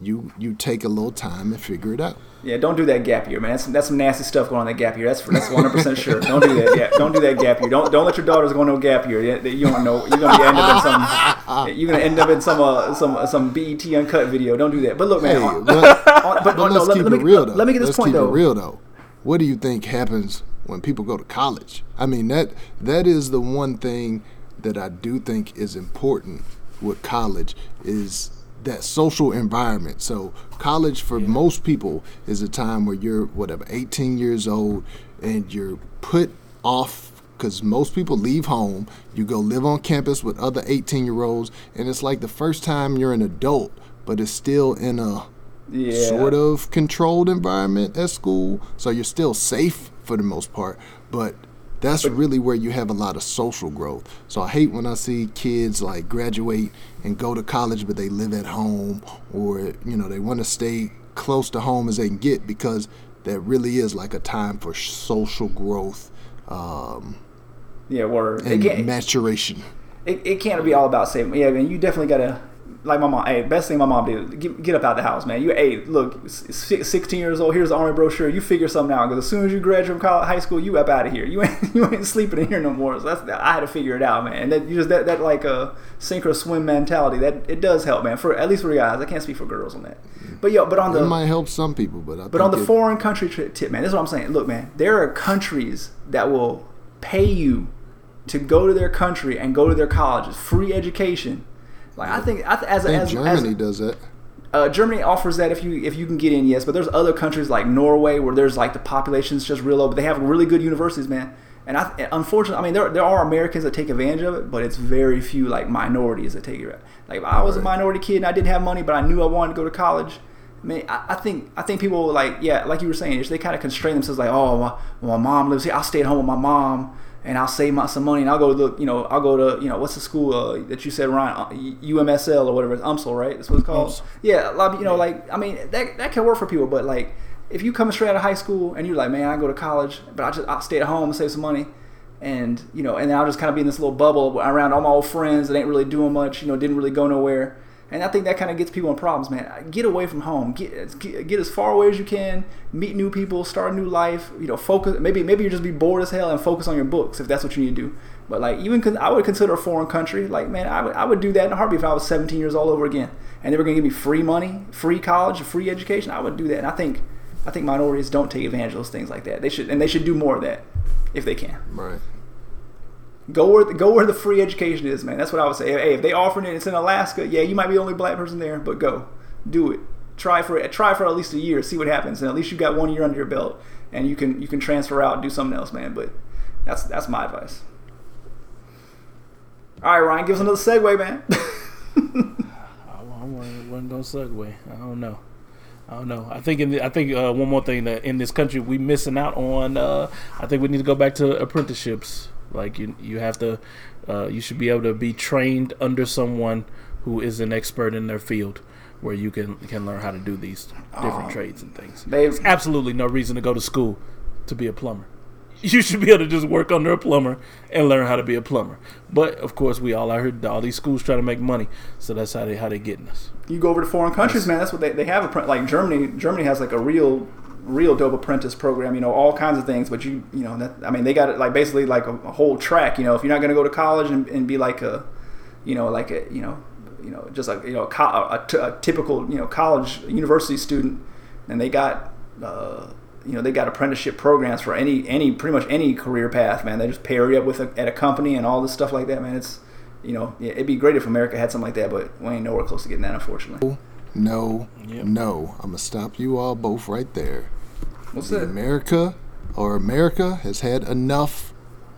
You you take a little time and figure it out. Yeah, don't do that gap year, man. That's, that's some nasty stuff going on that gap year. That's that's 100 percent sure. Don't do that. Yeah, don't do that gap year. Don't don't let your daughters go on no gap year. Yeah, You don't know. You're gonna end up in some. You're gonna end up in some uh, some some BET uncut video. Don't do that. But look, man. Hey, on- but, on- but but no, let's let, keep let me it real though. let me get this let's point keep though. it real though. What do you think happens when people go to college? I mean that that is the one thing that I do think is important with college is that social environment. So college for most people is a time where you're whatever 18 years old and you're put off because most people leave home. You go live on campus with other 18 year olds, and it's like the first time you're an adult, but it's still in a Yeah. sort of controlled environment at school. So you're still safe for the most part, but that's really where you have a lot of social growth. So I hate when I see kids like graduate and go to college, but they live at home or, you know, they want to stay close to home as they can get because that really is like a time for social growth um, Yeah, word. And can't, maturation. it, it can't be all about saving. Yeah, man, you definitely gotta. Like my mom, hey, best thing my mom did, get, get up out the house, man. You, hey, look, s- s- 16 years old. Here's the army brochure. You figure something out because as soon as you graduate from college, high school, you up out of here. You ain't, you ain't sleeping in here no more. So that's I had to figure it out, man. And that you just that, that like a sink or swim mentality that it does help, man. For at least for guys, I can't speak for girls on that. But yo, but on It the might help some people, but I but on the it- foreign country tip, man, this is what I'm saying. Look, man, there are countries that will pay you to go to their country and go to their colleges, free education. Like I think, I th- as I think as, Germany as does that. uh, Germany offers that if you if you can get in, yes. But there's other countries like Norway where there's like the population's just real low, but they have really good universities, man. And I, unfortunately, I mean, there, there are Americans that take advantage of it, but it's very few like minorities that take it. Like if I was a minority kid and I didn't have money, but I knew I wanted to go to college. I mean, I, I think I think people like yeah, like you were saying, they kind of constrain themselves like, oh, my, my mom lives here. I'll stay at home with my mom and I'll save my, some money and I'll go look, you know, I'll go to you know what's the school uh, that you said Ryan uh, UMSL or whatever, it's UMSL, right? That's what it's called. UMSL. Yeah, a lot of, you know, like I mean that that can work for people, but like if you come straight out of high school and you're like, man, I go to college, but I just I'll stay at home and save some money, and you know, and then I'll just kind of be in this little bubble around all my old friends that ain't really doing much, you know, didn't really go nowhere, and I think that kind of gets people in problems, man. Get away from home, get get, get as far away as you can, meet new people, start a new life, you know, focus. Maybe maybe you just be bored as hell and focus on your books if that's what you need to do. But like even I would consider a foreign country, like man, I would I would do that in a heartbeat if I was 17 years old over again, and they were gonna give me free money, free college, free education. I would do that, and I think I think minorities don't take advantage of those things like that. They should and they should do more of that if they can. Right. Go where go where the free education is, man. That's what I would say. Hey, if they offering it, it's in Alaska. Yeah, you might be the only black person there, but go, do it. Try for it. Try for at least a year. See what happens, and at least you got one year under your belt, and you can you can transfer out and do something else, man. But that's that's my advice. All right, Ryan, give us another segue, man. I, wasn't gonna segue. I don't know. I don't know. I think in the, I think uh, one more thing that in this country we missing out on. Uh, I think we need to go back to apprenticeships. Like you, you have to. Uh, you should be able to be trained under someone who is an expert in their field, where you can can learn how to do these different trades and things. There's absolutely no reason to go to school to be a plumber. You should be able to just work under a plumber and learn how to be a plumber. But of course, we all out here. All these schools try to make money, so that's how they how they getting us. you go over to foreign countries, man. That's what they, they have. A, like Germany, Germany has like a real, real dope apprentice program. You know, all kinds of things. But you, you know, that, I mean, they got it like basically like a, a whole track. You know, if you're not going to go to college and, and be like a, you know, like a, you know, you know, just like you know, a, typical you know college university student, and they got. Uh, you know they got apprenticeship programs for any any pretty much any career path man they just pair you up with a, at a company and all this stuff like that man it's you know yeah, it'd be great if america had something like that but we ain't nowhere close to getting that unfortunately No, Yep. no. I'm gonna stop you all both right there. what's The that America or America has had enough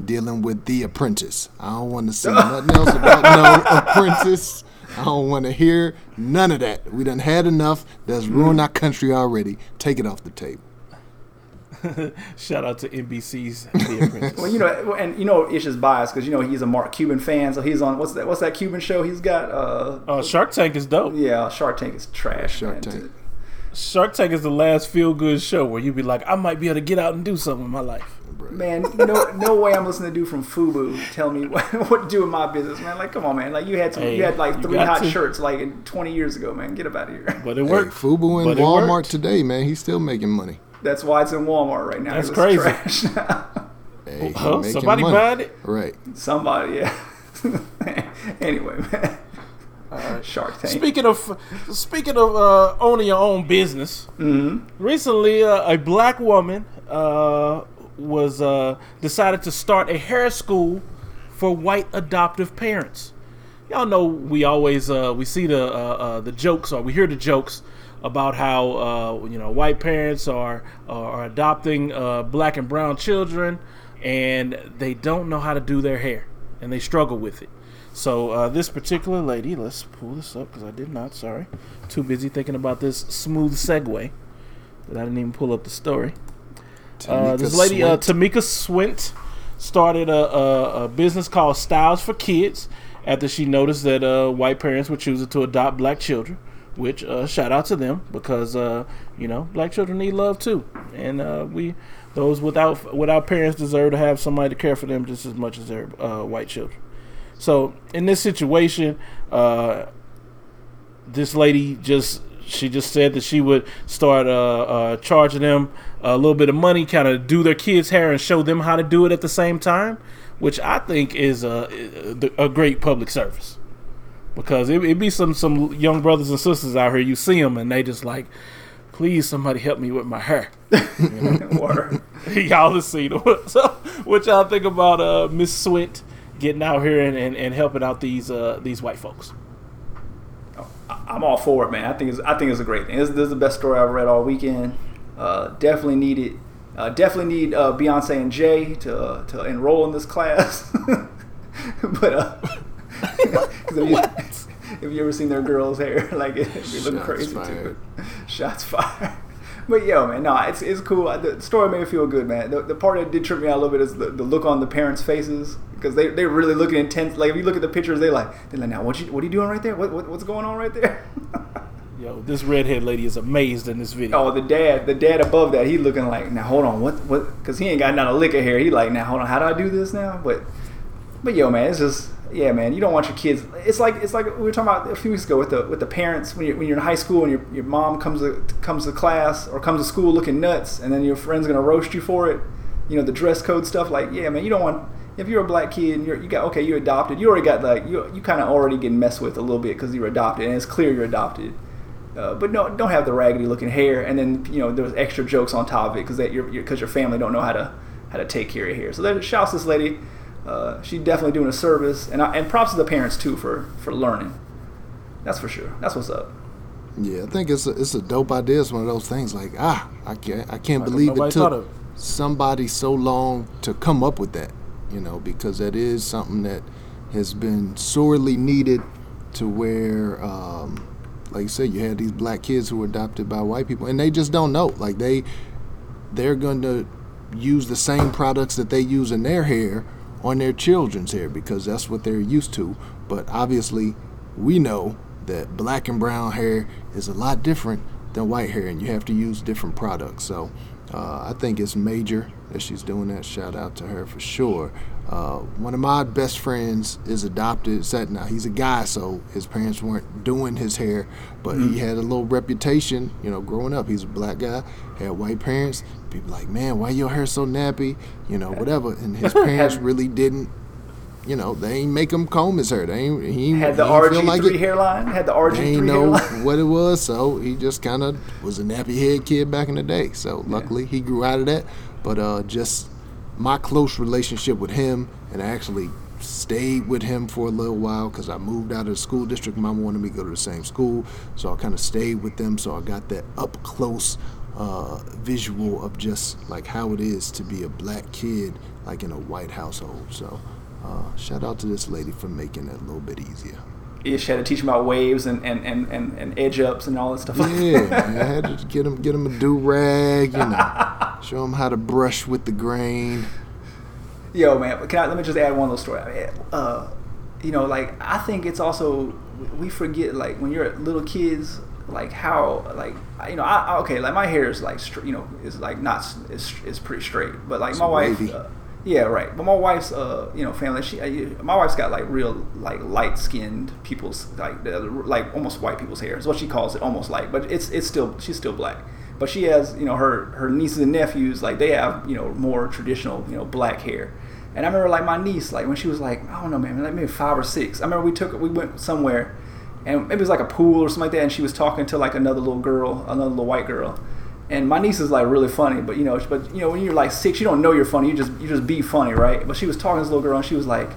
dealing with The Apprentice. I don't want to see nothing else about no Apprentice. I don't want to hear none of that. We done had enough. That's mm-hmm. ruined our country already. Take it off the table. Shout out to NBC's The Apprentice. Well, you know, and you know, Ish is biased because you know he's a Mark Cuban fan, so he's on what's that? What's that Cuban show he's got? Uh, uh, Shark Tank is dope. yeah, Shark Tank is trash. Shark man. Tank. Shark Tank is the last feel good show where you'd be like, I might be able to get out and do something in my life. Man, no, no way I'm listening to dude from Fubu tell me what, what to do in my business, man. Like, come on, man. Like, you had some, Hey, you had like three hot to. shirts like in 20 years ago, man. Get up out of here. But it Hey, worked. Fubu But and Walmart today, man. He's still making money. That's why it's in Walmart right now. That's 'cause crazy. It's trash. Hey, he Huh? Somebody money. buying it? Right. Somebody, yeah. anyway, man. Shark Tank. Speaking of speaking of uh, owning your own business, Mm-hmm. recently uh, a black woman uh, was uh, decided to start a hair school for white adoptive parents. Y'all know we always uh, we see the uh, uh, the jokes or we hear the jokes about how uh, you know white parents are are adopting uh, black and brown children and they don't know how to do their hair and they struggle with it. So uh, this particular lady, let's pull this up because I did not. Sorry, too busy thinking about this smooth segue that I didn't even pull up the story. Uh, this lady, uh, Swint. Tamika Swint, started a, a, a business called Styles for Kids after she noticed that uh, white parents were choosing to adopt black children. Which uh, shout out to them because uh, you know black children need love too, and uh, we those without without parents deserve to have somebody to care for them just as much as their uh, white children. So in this situation, uh, this lady just she just said that she would start uh, charging them a little bit of money, kind of do their kids' hair and show them how to do it at the same time, which I think is a a great public service. Because it it be some some young brothers and sisters out here, you see them and they just like, please somebody help me with my hair. Word. y'all have seen them. So, what y'all think about uh, Miss Swint getting out here and, and, and helping out these uh, these white folks? I'm all for it, man. I think it's I think it's a great thing. This, this is the best story I've read all weekend. Uh, definitely need it. Uh, definitely need uh, Beyonce and Jay to uh, to enroll in this class. but 'cause if, you, if you ever seen their girls' hair, like it, it look crazy fired. too. Shots fired. But yo, man, no, it's, it's cool. The story made me feel good, man. The, the part that did trip me out a little bit is the, the look on the parents' faces because they they really looking intense. Like if you look at the pictures, they like they're like, now what you what are you doing right there? What, what what's going on right there? Yo, this redhead lady is amazed in this video. oh, the dad, the dad above that, he looking like, now hold on, what what? Because he ain't got not a lick of hair. He like, now hold on, how do I do this now? But but yo, man, it's just yeah, man. You don't want your kids. It's like it's like we were talking about a few weeks ago with the with the parents when you're when you're in high school and your your mom comes to comes to class or comes to school looking nuts, and then your friend's gonna roast you for it. You know the dress code stuff. Like yeah, man, you don't want. If you're a black kid and you're you got okay, you're adopted. You already got like you you kind of already getting messed with a little bit because you're adopted, and it's clear you're adopted. Uh, but no, don't have the raggedy looking hair, and then you know there's extra jokes on top of it because that your because your family don't know how to how to take care of your hair. So that shouts this lady. Uh, she's definitely doing a service, and I, and props to the parents too for for learning. That's for sure. That's what's up. Yeah, I think it's a, it's a dope idea. It's one of those things like ah, I can't I can't Like believe it took of somebody so long to come up with that. You know, because that is something that has been sorely needed to where, um, like you said, you had these black kids who were adopted by white people, and they just don't know. Like they they're going to use the same products that they use in their hair on their children's hair because that's what they're used to. But obviously, we know that black and brown hair is a lot different than white hair, and you have to use different products. So uh, I think it's major that she's doing that. Shout out to her for sure. Uh, one of my best friends is adopted. Said now he's a guy, so his parents weren't doing his hair, but he had a little reputation. You know, growing up, he's a black guy, had white parents. People like, man, why your hair so nappy? You know, whatever. And his parents really didn't. You know, they ain't make him comb his hair. They ain't. He Had the he ain't feel RG like three it. hairline. Had the RG three know hairline. what it was, so he just kind of was a nappy head kid back in the day. So luckily he grew out of that. But uh, just my close relationship with him, and I actually stayed with him for a little while because I moved out of the school district. Mama wanted me to go to the same school, so I kind of stayed with them. So I got that up close uh, visual of just like how it is to be a black kid like in a white household. So uh, shout out to this lady for making it a little bit easier. Yeah, she had to teach him about waves and, and, and, and, and edge ups and all that stuff. Yeah, man, I had to get him get him a do rag, you know, show him how to brush with the grain. Yo, man, can I, let me just add one little story. I mean, uh, you know, like I think it's also we forget like when you're little kids, like how like you know, I, okay, like my hair is like str- you know is like not is is pretty straight, but like my It's wife, uh, yeah, right. But my wife's uh you know family, she uh, my wife's got like real like light skinned people's like uh, like almost white people's hair is what she calls it, almost like, but it's it's still she's still black. But she has, you know, her her nieces and nephews, like they have, you know, more traditional, you know, black hair. And I remember like my niece, like when she was like, I don't know, man, like maybe five or six. I remember we took we went somewhere, and maybe it was like a pool or something like that, and she was talking to like another little girl, another little white girl. And my niece is like really funny, but you know, but you know, when you're like six, you don't know you're funny. You just you just be funny, right? But she was talking to this little girl, and she was like,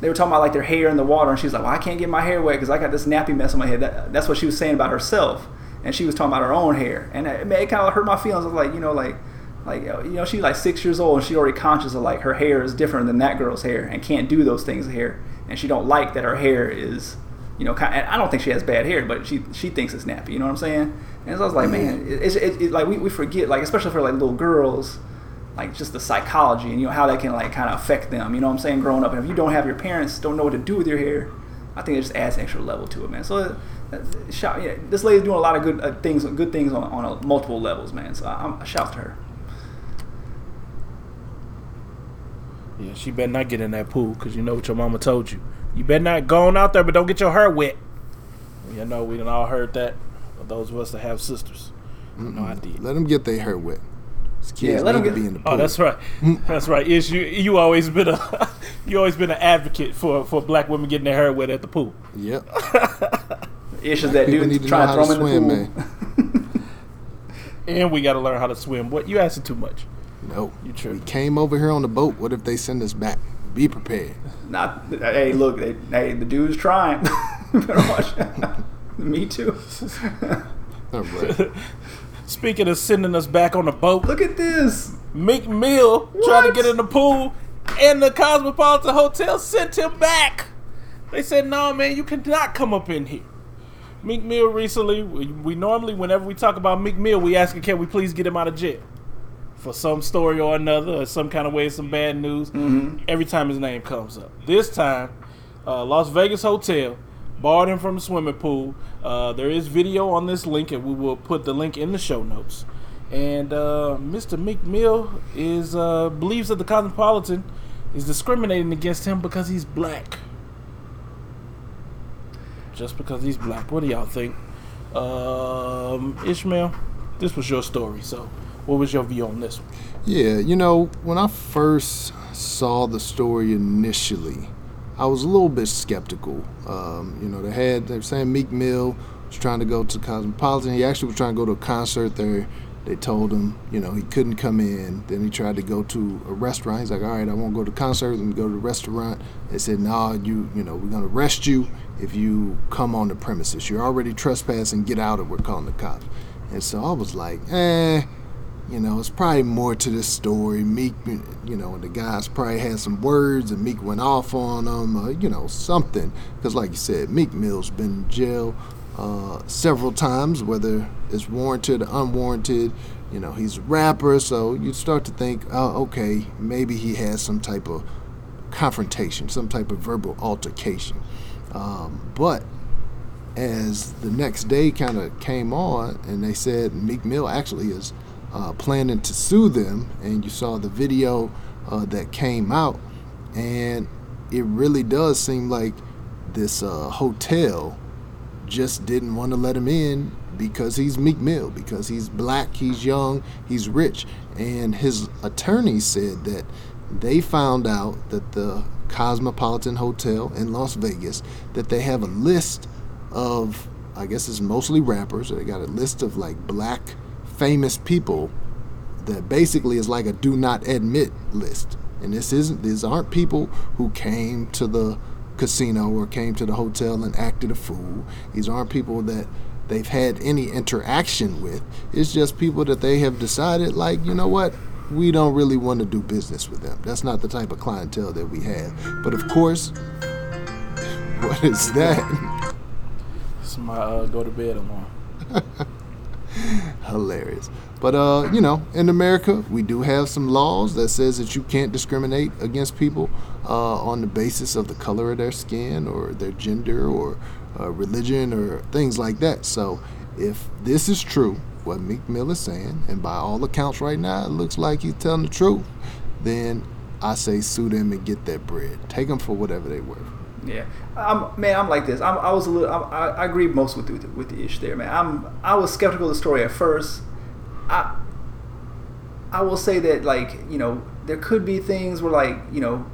they were talking about like their hair in the water, and she's like, well, I can't get my hair wet because I got this nappy mess on my head. That, that's what she was saying about herself, and she was talking about her own hair, and it, it kind of hurt my feelings. I was like, you know, like like uh, you know she's like six years old and she already conscious of like her hair is different than that girl's hair and can't do those things here and she don't like that her hair is you know I don't think she has bad hair but she she thinks it's nappy you know what I'm saying? And so I was like man it- it's it, it, like we, we forget like especially for like little girls like just the psychology and you know how that can like kind of affect them you know what I'm saying growing up. And if you don't have your parents don't know what to do with your hair I think it just adds an extra level to it man. So uh, uh, shout yeah this lady's doing a lot of good uh, things good things on, on uh, multiple levels man. So I, I'm, shout to her. Yeah, she better not get in that pool because you know what your mama told you. You better not go on out there, but don't get your hair wet. You know, we done all heard that. Those of us that have sisters. No, I did. Let them get their hair wet. These kids Yeah, let 'em need to get- be in the oh, pool. Oh, that's right. That's right. Yes, you you always been a you always been an advocate for for black women getting their hair wet at the pool. Yep. It's just that People dude need to trying know to throw to him in the pool. man. And we got to learn how to swim. What you asking too much? No. You We came over here on the boat. What if they send us back? Be prepared. Not, hey, look, they, hey, the dude's trying. Better watch. Me too. All right. Speaking of sending us back on the boat, look at this. Meek Mill tried to get in the pool, and the Cosmopolitan Hotel sent him back. They said, "No, man, you cannot come up in here." Meek Mill recently, we, we normally, whenever we talk about Meek Mill, we ask him, "Can we please get him out of jail?" For some story or another, or some kind of way, some bad news. Every time his name comes up. This time, uh, Las Vegas Hotel barred him from the swimming pool. Uh, there is video on this link, and we will put the link in the show notes. And uh, Mr. Meek Mill is uh, believes that the Cosmopolitan is discriminating against him because he's black. Just because he's black. What do y'all think? Um, Ishmael, this was your story. So, what was your view on this one? Yeah, you know, when I first saw the story initially, I was a little bit skeptical. Um, you know, they had they were saying Meek Mill was trying to go to Cosmopolitan. He actually was trying to go to a concert there. They told him, you know, he couldn't come in. Then he tried to go to a restaurant. He's like, all right, I won't go to concert. Me go to the restaurant. They said, nah, you, you know, we're gonna arrest you if you come on the premises. You're already trespassing. Get out, or we're calling the cops. And so I was like, eh, you know, it's probably more to this story. Meek, you know, the guys probably had some words and Meek went off on them, uh, you know, something. Because, like you said, Meek Mill's been in jail uh, several times, whether it's warranted or unwarranted. You know, he's a rapper, so you start to think, oh, okay, maybe he has some type of confrontation, some type of verbal altercation. Um, but as the next day kind of came on and they said Meek Mill actually is uh, planning to sue them, and you saw the video uh, that came out, and it really does seem like this uh, hotel just didn't want to let him in because he's Meek Mill, because he's black, he's young, he's rich. And his attorney said that they found out that the Cosmopolitan Hotel in Las Vegas, that they have a list of, I guess it's mostly rappers, they got a list of like black famous people that basically is like a do not admit list. And this isn't these aren't people who came to the casino or came to the hotel and acted a fool. These aren't people that they've had any interaction with. It's just people that they have decided like, you know what? we don't really want to do business with them. That's not the type of clientele that we have. But of course, what is that? It's my uh, go to bed alarm. Hilarious. But uh, you know, in America, we do have some laws that says that you can't discriminate against people uh, on the basis of the color of their skin or their gender or uh, religion or things like that. So, if this is true, what Meek Mill is saying, and by all accounts right now, it looks like he's telling the truth, then I say sue them and get that bread. Take them for whatever they worth. Yeah, I'm, man, I'm like this. I'm, I was a little. I, I agree most with the, with the ish there, man. I'm I was skeptical of the story at first. I I will say that like you know there could be things where like you know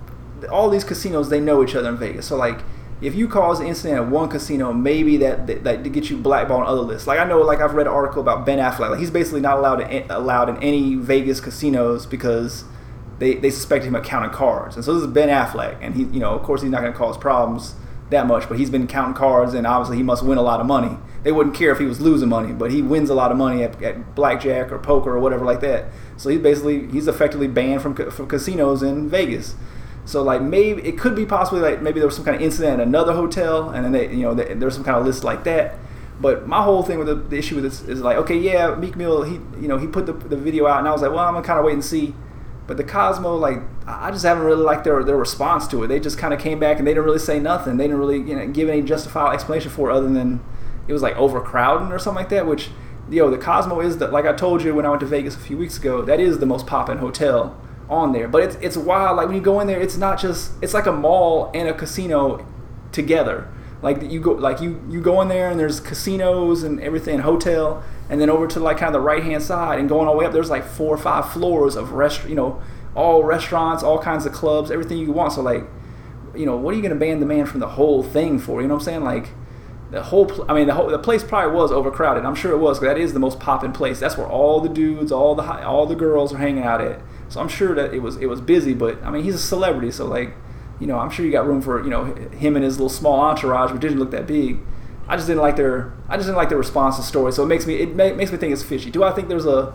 all these casinos they know each other in Vegas. So like if you cause an incident at one casino, maybe that that, that to get you blackballed on other lists. Like I know like I've read an article about Ben Affleck. Like he's basically not allowed to, allowed in any Vegas casinos because they, they suspect him of counting cards. And so this is Ben Affleck, and he, you know, of course he's not going to cause problems that much, but he's been counting cards, and obviously he must win a lot of money. They wouldn't care if he was losing money, but he wins a lot of money at, at blackjack or poker or whatever like that. So he's basically he's effectively banned from from casinos in Vegas. So like maybe it could be possibly like maybe there was some kind of incident at another hotel, and then they, you know there's some kind of list like that. But my whole thing with the, the issue with this is like, okay, yeah, Meek Mill, he you know he put the, the video out, and I was like, well, I'm gonna kind of wait and see but the Cosmo, like, I just haven't really liked their their response to it. They just kind of came back and they didn't really say nothing. They didn't really you know give any justifiable explanation for it other than it was like overcrowding or something like that. Which, yo, the Cosmo is the like I told you when I went to Vegas a few weeks ago. That is the most poppin' hotel on there. But it's it's wild. Like when you go in there, it's not just it's like a mall and a casino together. Like you go like you you go in there and there's casinos and everything, hotel, and then over to like kind of the right hand side and going all the way up there's like four or five floors of rest you know all restaurants all kinds of clubs everything you want. So like you know what are you to ban the man from the whole thing for? You know what i'm saying? Like the whole pl- i mean the whole the place probably was overcrowded. I'm sure it was because that is the most popping place. That's where all the dudes all the high, all the girls are hanging out at. So i'm sure that it was it was busy but i mean he's a celebrity. So like you know i'm sure you got room for you know him and his little small entourage which didn't look that big I just didn't like their I just didn't like their response to the story. So it makes me it makes me think it's fishy. Do I think there's a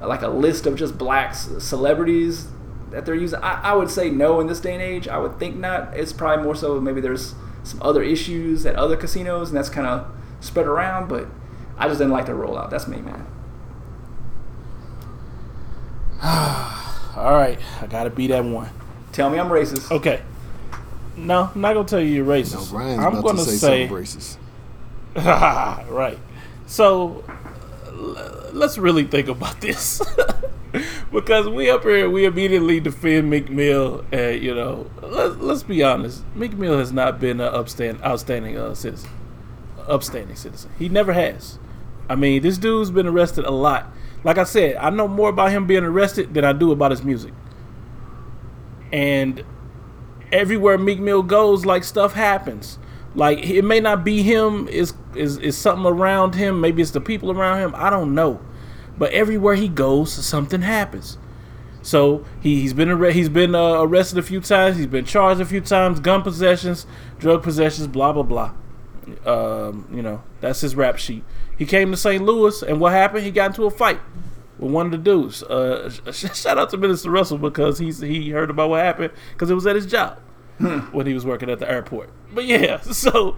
like a list of just black celebrities that they're using? I, I would say no in this day and age. I would think not. It's probably more so maybe there's some other issues at other casinos and that's kind of spread around. But I just didn't like the rollout. That's me, man. All right, I gotta be that one. Tell me I'm racist. Okay. No, I'm not gonna tell you you're racist. No, Ryan's I'm about gonna to say, say, racist. right. So let's really think about this. because we up here, we immediately defend Meek Mill and you know, let, let's be honest, Meek Mill has not been an upstand, outstanding uh, citizen, upstanding citizen. He never has. I mean, this dude's been arrested a lot. Like I said, I know more about him being arrested than I do about his music. And everywhere Meek Mill goes, like stuff happens. Like it may not be him, is is is something around him. Maybe it's the people around him. I don't know, but everywhere he goes, something happens. So he, he's been arre- he's been uh, arrested a few times. He's been charged a few times, gun possessions, drug possessions, blah blah blah. Um, you know that's his rap sheet. He came to St. Louis, and what happened? He got into a fight with one of the dudes. Uh, shout out to Minister Russell because he's he heard about what happened because it was at his job when he was working at the airport. But yeah, so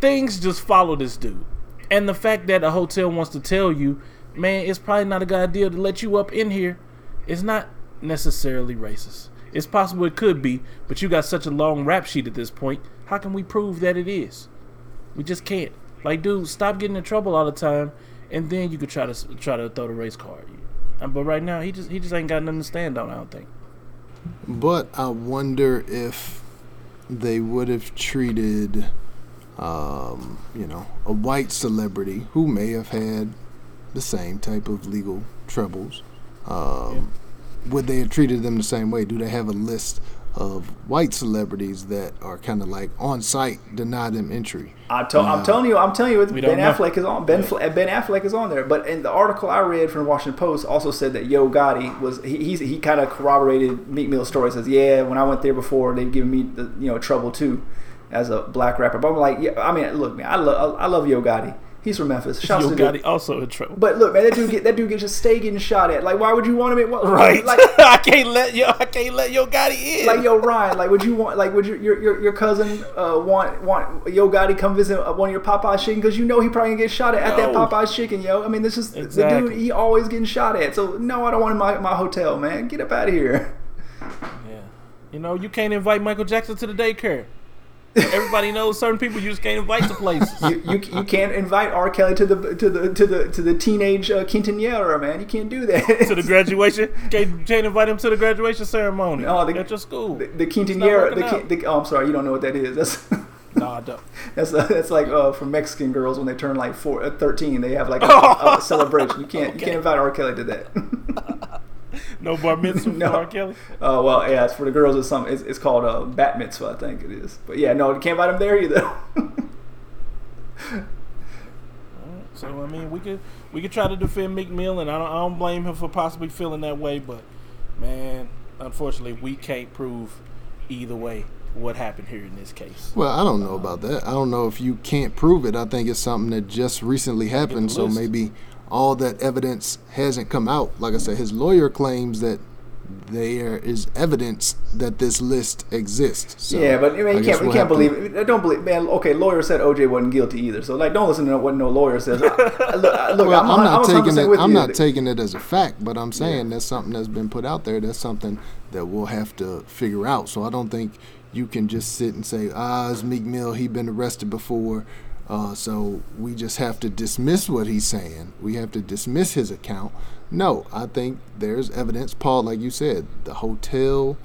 things just follow this dude. And the fact that a hotel wants to tell you, man, it's probably not a good idea to let you up in here, is not necessarily racist. It's possible it could be, but you got such a long rap sheet at this point. How can we prove that it is? We just can't. Like, dude, stop getting in trouble all the time, and then you could try to try to throw the race card. But right now, he just he just ain't got nothing to stand on. I don't think. But I wonder if they would have treated, um, you know, a white celebrity who may have had the same type of legal troubles. Um, Would they have treated them the same way? Do they have a list of white celebrities that are kind of like on site, deny them entry? I'm, to- I'm uh, telling you, I'm telling you, Ben don't know. Affleck is on. Ben Fl- Ben Affleck is on there. But in the article I read from the Washington Post also said that Yo Gotti was he he's, he kind of corroborated Meek Mill's story. Says yeah, when I went there before, they've given me the, you know trouble too, as a black rapper. But I'm like, yeah, I mean, look, man, I love I love Yo Gotti. He's from Memphis. Shouts Yo. Gotti also in trouble. But look, man, that dude get that dude gets just stay getting shot at. Like, why would you want him? At, what, right. Like, I can't let yo. I can't let Yo Gotti in. like yo Ryan, like would you want like would your your your, your cousin uh, want want Yo Gotti come visit uh, one of your Popeyes chicken because you know he probably gonna get shot at at that Popeyes chicken, yo. I mean, this is the dude. He always getting shot at. So no, I don't want him in my, my hotel, man. Get up out of here. Yeah. You know, you can't invite Michael Jackson to the daycare. Everybody knows certain people you just can't invite to places. You, you, you can't invite R. Kelly to the to the to the to the teenage uh, quinceanera, man. You can't do that. to the graduation. Can't, can't invite him to the graduation ceremony No, the- at your school. the, the quinceanera. The, working quin- out. the, oh, I'm sorry, you don't know what that is. That's no, I don't. that's that's like uh, for Mexican girls when they turn like four, uh, 13, they have like a, a celebration. You can't you can't invite R. Kelly to that. No bar mitzvah No. for R. Kelly. Oh well, yeah. It's for the girls. It's some. It's, it's called uh, bat mitzvah, I think it is. But yeah, no, you can't invite them there either. So I mean, we could we could try to defend McMillan. I don't, I don't blame him for possibly feeling that way. But man, unfortunately, we can't prove either way what happened here in this case. Well, I don't know about that. I don't know if you can't prove it. I think it's something that just recently happened, so maybe all that evidence hasn't come out. Like I said, his lawyer claims that there is evidence that this list exists. So yeah, but I mean, you can't. We'll can't to- believe. I don't believe. Man, okay. Lawyer said OJ wasn't guilty either. So like, don't listen to what no lawyer says. I, I- look, I- look Well, I'm, I'm, not taking 100% it. I'm you. not taking it as a fact, but I'm saying that's something that's been put out there. That's something that we'll have to figure out. So I don't think you can just sit and say, "Ah, it's Meek Mill. He been arrested before." Uh, so we just have to dismiss what he's saying. We have to dismiss his account. No, I think there's evidence. Paul, like you said, the hotel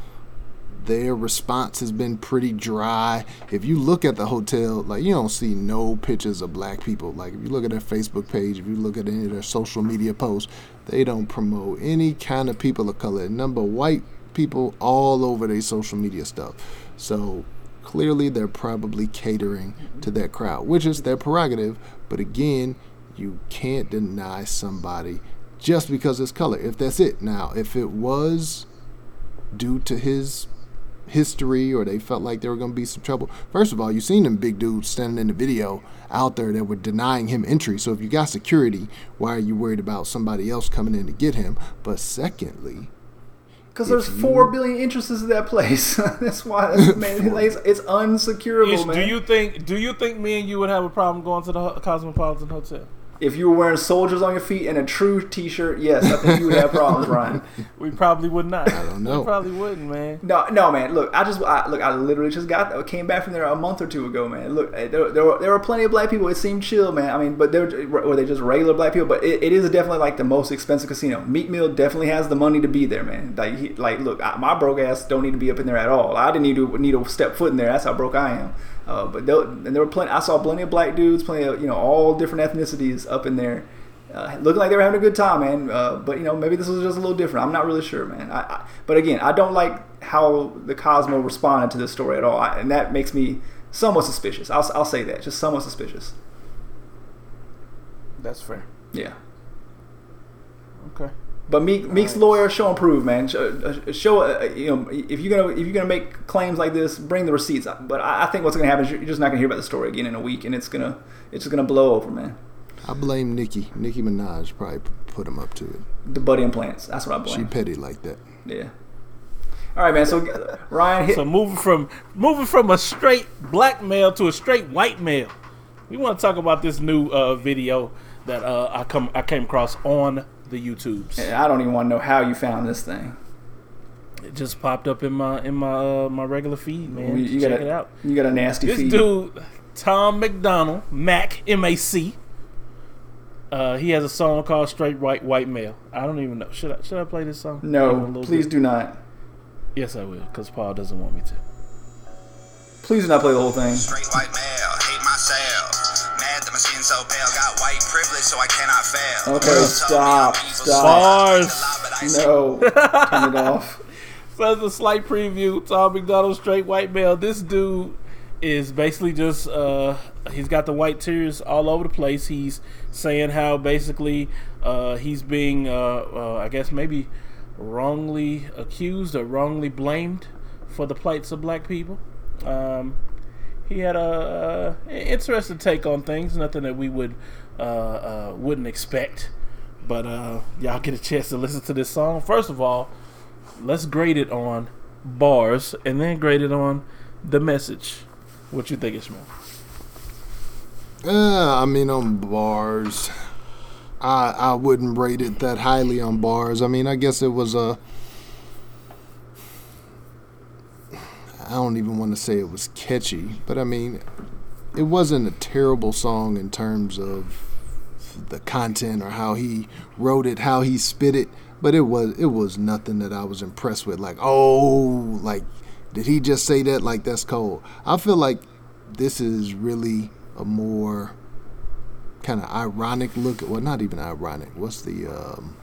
their response has been pretty dry. If you look at the hotel, like you don't see no pictures of black people. Like if you look at their Facebook page, if you look at any of their social media posts, they don't promote any kind of people of color. Number white people all over their social media stuff. So clearly they're probably catering to that crowd, which is their prerogative. But again, you can't deny somebody just because it's color. If that's it. Now, if it was due to his history or they felt like there were going to be some trouble. First of all, you seen them big dudes standing in the video out there that were denying him entry. So if you got security, why are you worried about somebody else coming in to get him? But secondly, Because there's if four you- billion entrances to that place. that's why, that's, man, it's, it's unsecurable, Ish, man. do you think? Do you think me and you would have a problem going to the Cosmopolitan Hotel? If you were wearing soldiers on your feet and a TRU T-shirt, yes, I think you would have problems, Ryan. We probably would not. I don't know. We probably wouldn't, man. No, no, man. Look, I just I, look. I literally just got came back from there a month or two ago, man. Look, eh, there, there, were, there were plenty of black people. It seemed chill, man. I mean, but they were, were they just regular black people? But it, it is definitely like the most expensive casino. Meek Mill definitely has the money to be there, man. Like, he, like, look, I, my broke ass don't need to be up in there at all. I didn't need to need to step foot in there. That's how broke I am. Uh, but there, and there were plenty. I saw plenty of black dudes, plenty of you know all different ethnicities up in there. Uh, looking like they were having a good time, man. Uh, but you know, maybe this was just a little different. I'm not really sure, man. I, I, but again, I don't like how the Cosmo responded to this story at all, I, and that makes me somewhat suspicious. I'll, I'll say that, just somewhat suspicious. That's fair. Yeah. Okay. But Meek, Meek's lawyer, show and prove, man. Show, uh, show uh, you know, if you're gonna if you're gonna make claims like this, bring the receipts. But I, I think what's gonna happen is you're just not gonna hear about the story again in a week, and it's gonna it's just gonna blow over, man. I blame Nicki. Nicki Minaj probably put him up to it. The buddy implants. That's what I blame. She blame. petty like that. Yeah. All right, man. So Ryan, hit, So moving from moving from a straight black male to a straight white male, we want to talk about this new uh, video that uh, I come I came across on the YouTubes. I don't even want to know how you found this thing. It just popped up in my in my uh, my regular feed, man. You, you Check got it out. You got a nasty This feed. dude, Tom MacDonald, Mac M A C. Uh, he has a song called "Straight White White Male." I don't even know. Should I should I play this song? No, please bit? do not. Yes, I will, because Paul doesn't want me to. Please do not play the whole thing. Straight white male, hate myself. Mad that my skin so pale, got white privilege so I cannot fail. Okay, Told stop, I'm evil, stop. so Bars. think a lot, but I No, turn it off. So as a slight preview, Tom MacDonald, straight white male. This dude is basically just uh, he's got the white tears all over the place. He's saying how basically uh, he's being uh, uh, I guess maybe wrongly accused or wrongly blamed for the plights of black people. Um, he had a, uh interesting take on things. Nothing that we would uh, uh, wouldn't expect. But uh, y'all get a chance to listen to this song. First of all, let's grade it on bars and then grade it on the message. What you think, Ishmael? Uh, I mean, on bars, I I wouldn't rate it that highly on bars. I mean, I guess it was a. I don't even want to say it was catchy, but I mean, it wasn't a terrible song in terms of the content or how he wrote it, how he spit it. But it was it was nothing that I was impressed with. Like, oh, like did he just say that? Like that's cold. I feel like this is really a more kind of ironic look. Well, not even ironic. What's the um,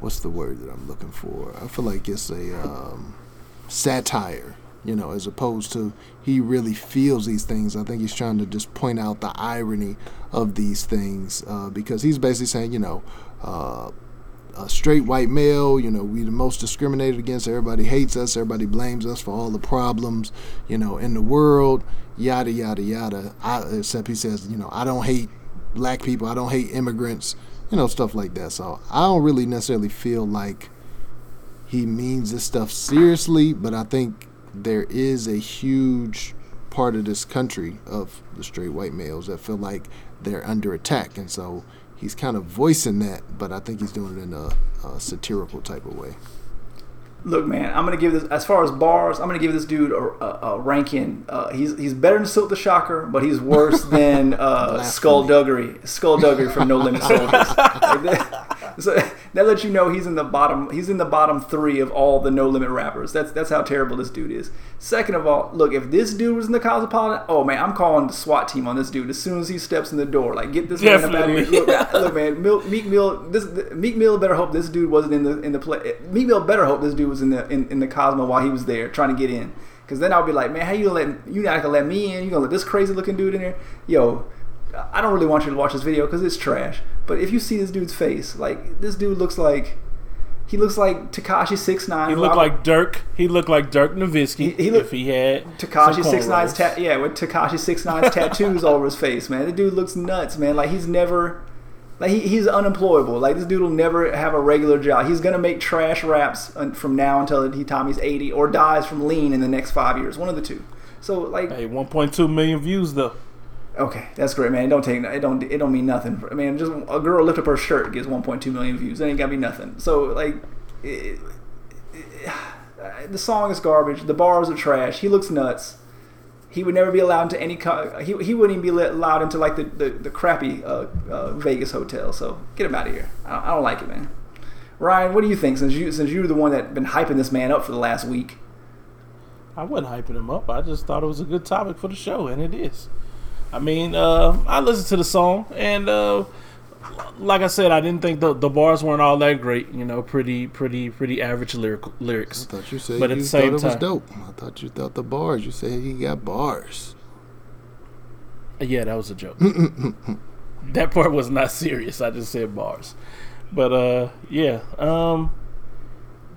what's the word that I'm looking for? I feel like it's a um, satire. You know, as opposed to he really feels these things. I think he's trying to just point out the irony of these things uh, because he's basically saying, you know, uh, a straight white male, you know, we the most discriminated against. Everybody hates us. Everybody blames us for all the problems, you know, in the world. Yada yada yada. I, except he says, you know, I don't hate black people. I don't hate immigrants. You know, stuff like that. So I don't really necessarily feel like he means this stuff seriously, but I think there is a huge part of this country of the straight white males that feel like they're under attack, and so he's kind of voicing that, but I think he's doing it in a, a satirical type of way. Look, man, I'm gonna give this as far as bars. I'm gonna give this dude a, a, a ranking. Uh, he's he's better than Silk the Shocker, but he's worse than uh. Skull Duggery. Skullduggery from No Limit Soldiers. So that lets you know he's in the bottom. He's in the bottom three of all the No Limit rappers. That's that's how terrible this dude is. Second of all, look, if this dude was in the Cosmopolitan, oh man, I'm calling the SWAT team on this dude as soon as he steps in the door. Like, get this man up out of here. Definitely. Look, look, man, Mil- Meek Mill. This Meek Mill better hope this dude wasn't in the in the play. Meek Mill better hope this dude was in the in, in the Cosmo while he was there trying to get in. Because then I'll be like, man, how you gonna let you not gonna let me in? You gonna let this crazy looking dude in there? Yo, I don't really want you to watch this video because it's trash. But if you see this dude's face, like this dude looks like he looks like Tekashi Six Nine. He looked like Dirk. He looked like Dirk Nowitzki He- he look- if he had Tekashi Six Nine's ta- yeah, with Tekashi Six Nine's tattoos all over his face, man. The dude looks nuts, man. Like he's never, like he, he's unemployable. Like this dude will never have a regular job. He's gonna make trash raps from now until he time he's eighty, or dies from lean in the next five years. One of the two. So like, Hey, 1.2 million views though. Okay, that's great, man. It don't take it don't it don't mean nothing. I mean, just a girl lift up her shirt gets one point two million views. That ain't gotta be nothing. So like. It, it- the song is garbage. The bars are trash. He looks nuts. He would never be allowed into any. Co- he, he wouldn't even be let, allowed into like the the, the crappy uh, uh, Vegas hotel. So get him out of here. I don't, I don't like it, man. Ryan, what do you think? Since you since you're the one that been hyping this man up for the last week. I wasn't hyping him up. I just thought it was a good topic for the show, and it is. I mean, uh, I listened to the song, and uh, like I said, I didn't think the, the bars weren't all that great. You know, pretty, pretty, pretty average lyric, lyrics. I thought you said But at you the same thought it was time- dope. I thought you thought the bars. You said he got bars. Yeah, that was a joke. that part was not serious. I just said bars. But uh, yeah. Um,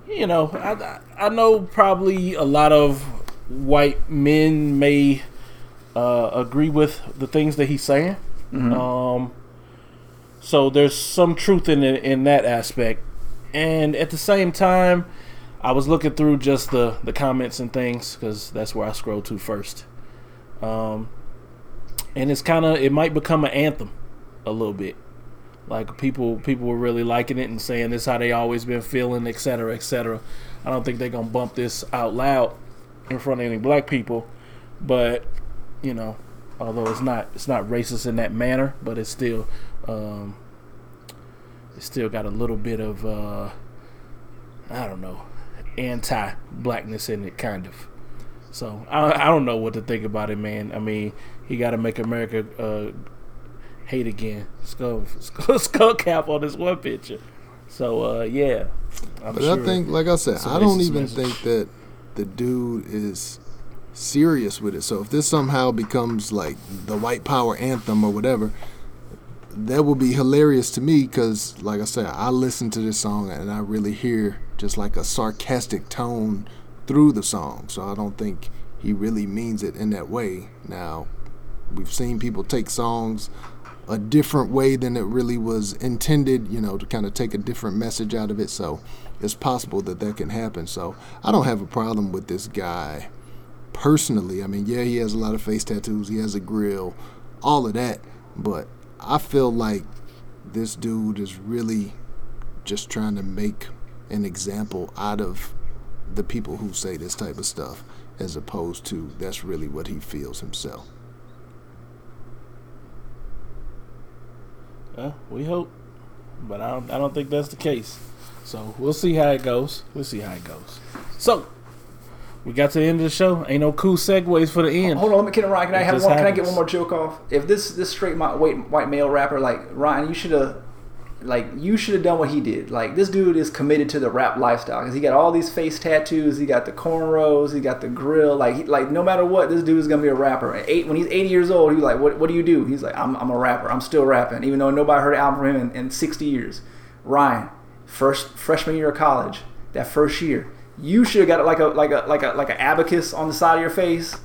you know, I I know probably a lot of white men may uh, agree with the things that he's saying. Um, so there's some truth in it, in that aspect, and at the same time, I was looking through just the the comments and things because that's where I scroll to first. Um, and it's kind of it might become an anthem a little bit like people people were really liking it and saying this how they always been feeling etc cetera, etc cetera. i don't think they're gonna bump this out loud in front of any black people but you know although it's not it's not racist in that manner but it's still um it's still got a little bit of uh i don't know anti-blackness in it kind of so I, I don't know what to think about it, man. I mean, he got to make America uh, hate again. Skull, skull, skull cap on this one picture. So uh, yeah, I'm But sure. I think, like I said, I don't even message. think that the dude is serious with it. So if this somehow becomes like the white power anthem or whatever, that would be hilarious to me because, like I said, I listen to this song and I really hear just like a sarcastic tone through the song. So I don't think he really means it in that way. Now, we've seen people take songs a different way than it really was intended, you know, to kind of take a different message out of it. So it's possible that that can happen. So I don't have a problem with this guy personally. I mean, yeah, he has a lot of face tattoos, he has a grill, all of that. But I feel like this dude is really just trying to make an example out of the people who say this type of stuff as opposed to that's really what he feels himself. Uh, we hope, but I don't. I don't think that's the case. So we'll see how it goes. We'll see how it goes. So we got to the end of the show. Ain't no cool segues for the end. Hold on, let me- can Ryan? Can I have one? Can I get one more joke off? If this this straight white white male rapper like Ryan, you should have like you should have done what he did. Like this dude is committed to the rap lifestyle because he got all these face tattoos, he got the cornrows, he got the grill. Like he, like no matter what, this dude is gonna be a rapper. At eight when he's eighty years old, he's like, what what do you do? He's like, I'm I'm a rapper. I'm still rapping, even though nobody heard an album from him in, in sixty years. Ryan, first freshman year of college, that first year, you should have got like a like a like a like an abacus on the side of your face.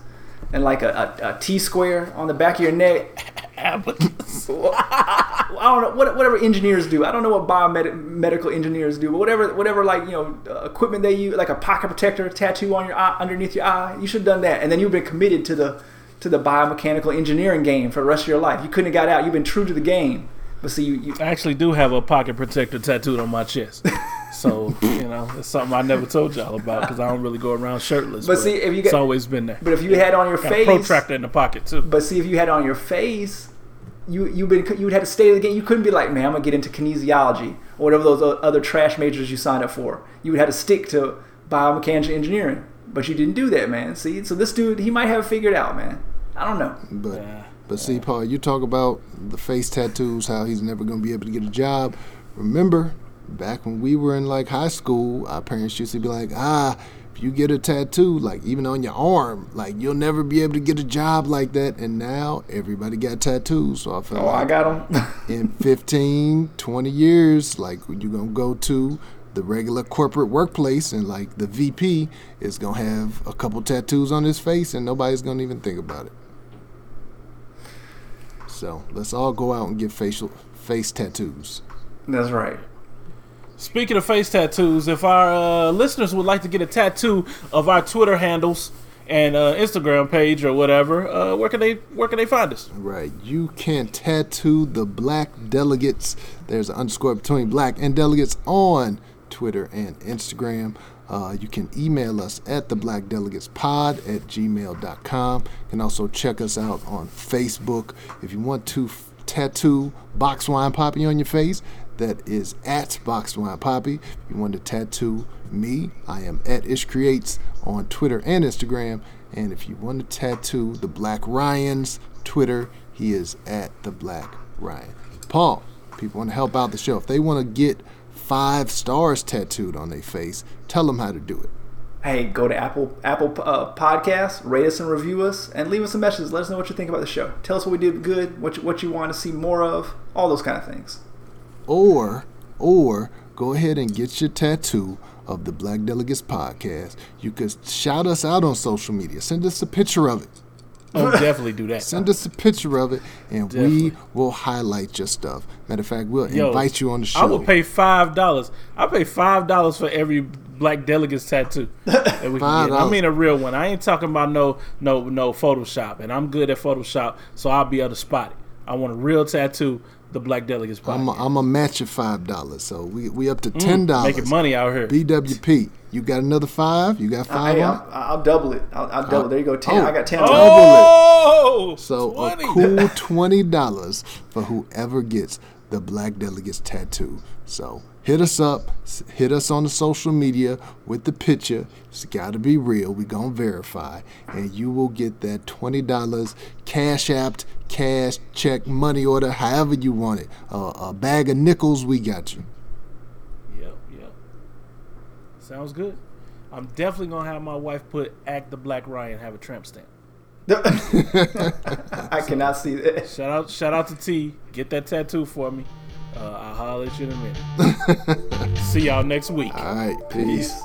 And like a, a, a T square on the back of your neck, Abacus. I don't know what, whatever engineers do. I don't know what biomedical engineers do, but whatever whatever like you know uh, equipment they use, like a pocket protector tattoo on your eye, underneath your eye. You should have done that, and then you've been committed to the to the biomechanical engineering game for the rest of your life. You couldn't have got out. You've been true to the game. But see, you, you I actually do have a pocket protector tattooed on my chest. So you know, it's something I never told y'all about because I don't really go around shirtless. But see, if you it's got- always been there. but if you had on your Got a face, protractor in the pocket too. But see, if you had on your face, you you been you would have to stay in the game. You couldn't be like, man, I'm gonna get into kinesiology or whatever those other trash majors you signed up for. You would have to stick to biomechanical engineering. But you didn't do that, man. See, so this dude, he might have it figured out, man. I don't know. But Yeah. but see, Paul, you talk about the face tattoos, how he's never gonna be able to get a job. Remember, back when we were in like high school, our parents used to be like, ah, if you get a tattoo, like even on your arm, like you'll never be able to get a job like that. And now everybody got tattoos. So I feel Oh, I like got him. in 15, 20 years, like you're gonna go to the regular corporate workplace and like the VP is gonna have a couple tattoos on his face and nobody's gonna even think about it. So let's all go out and get facial face tattoos. That's right. Speaking of face tattoos, if our uh, listeners would like to get a tattoo of our Twitter handles and uh, Instagram page or whatever, uh, where can they where can they find us? Right. You can tattoo the black delegates. There's an underscore between black and delegates on Twitter and Instagram. Uh, you can email us at the black delegates pod at gmail.com. You can also check us out on Facebook. If you want to f- tattoo Box Wine Poppy on your face, that is at Box Wine Poppy. If you want to tattoo me, I am at Ish Creates on Twitter and Instagram. And if you want to tattoo the Black Ryans, Twitter, he is at the Black Ryan. Paul, people want to help out the show. If they want to get five stars tattooed on their face, tell them how to do it. Hey, go to Apple Apple uh, Podcasts, rate us and review us, and leave us some messages. Let us know what you think about the show. Tell us what we did good, what you, what you want to see more of, all those kind of things. Or, or go ahead and get your tattoo of the Black Delegates podcast. You could shout us out on social media. Send us a picture of it. Oh, definitely do that. Send us a picture of it, and Definitely. we will highlight your stuff. Matter of fact, we'll Yo, invite you on the show. I will pay five dollars. I pay five dollars for every black delegates tattoo. that we can get. I mean a real one. I ain't talking about no no no Photoshop, and I'm good at Photoshop, so I'll be able to spot it. I want a real tattoo. The black delegates podcast. I'm a, I'm a match of five dollars, so we we up to mm, ten dollars. Making money out here. BWP, you got another five? You got five? Hey, on? I'll, I'll double it. I'll, I'll double. There you go. Ten. Oh. I got ten. oh, So 20. a cool twenty dollars for whoever gets the Black Delegates tattoo. So hit us up, hit us on the social media with the picture. It's got to be real. We gonna verify, and you will get that twenty dollars Cash App, cash check, money order, however you want it. Uh, a bag of nickels, we got you. Yep, yep. Sounds good. I'm definitely gonna have my wife put "Act the Black Ryan" have a tramp stamp. I cannot see that. Shout out, shout out to T. Get that tattoo for me. Uh, I'll holler at you in a minute. See y'all next week. All right, peace. Peace.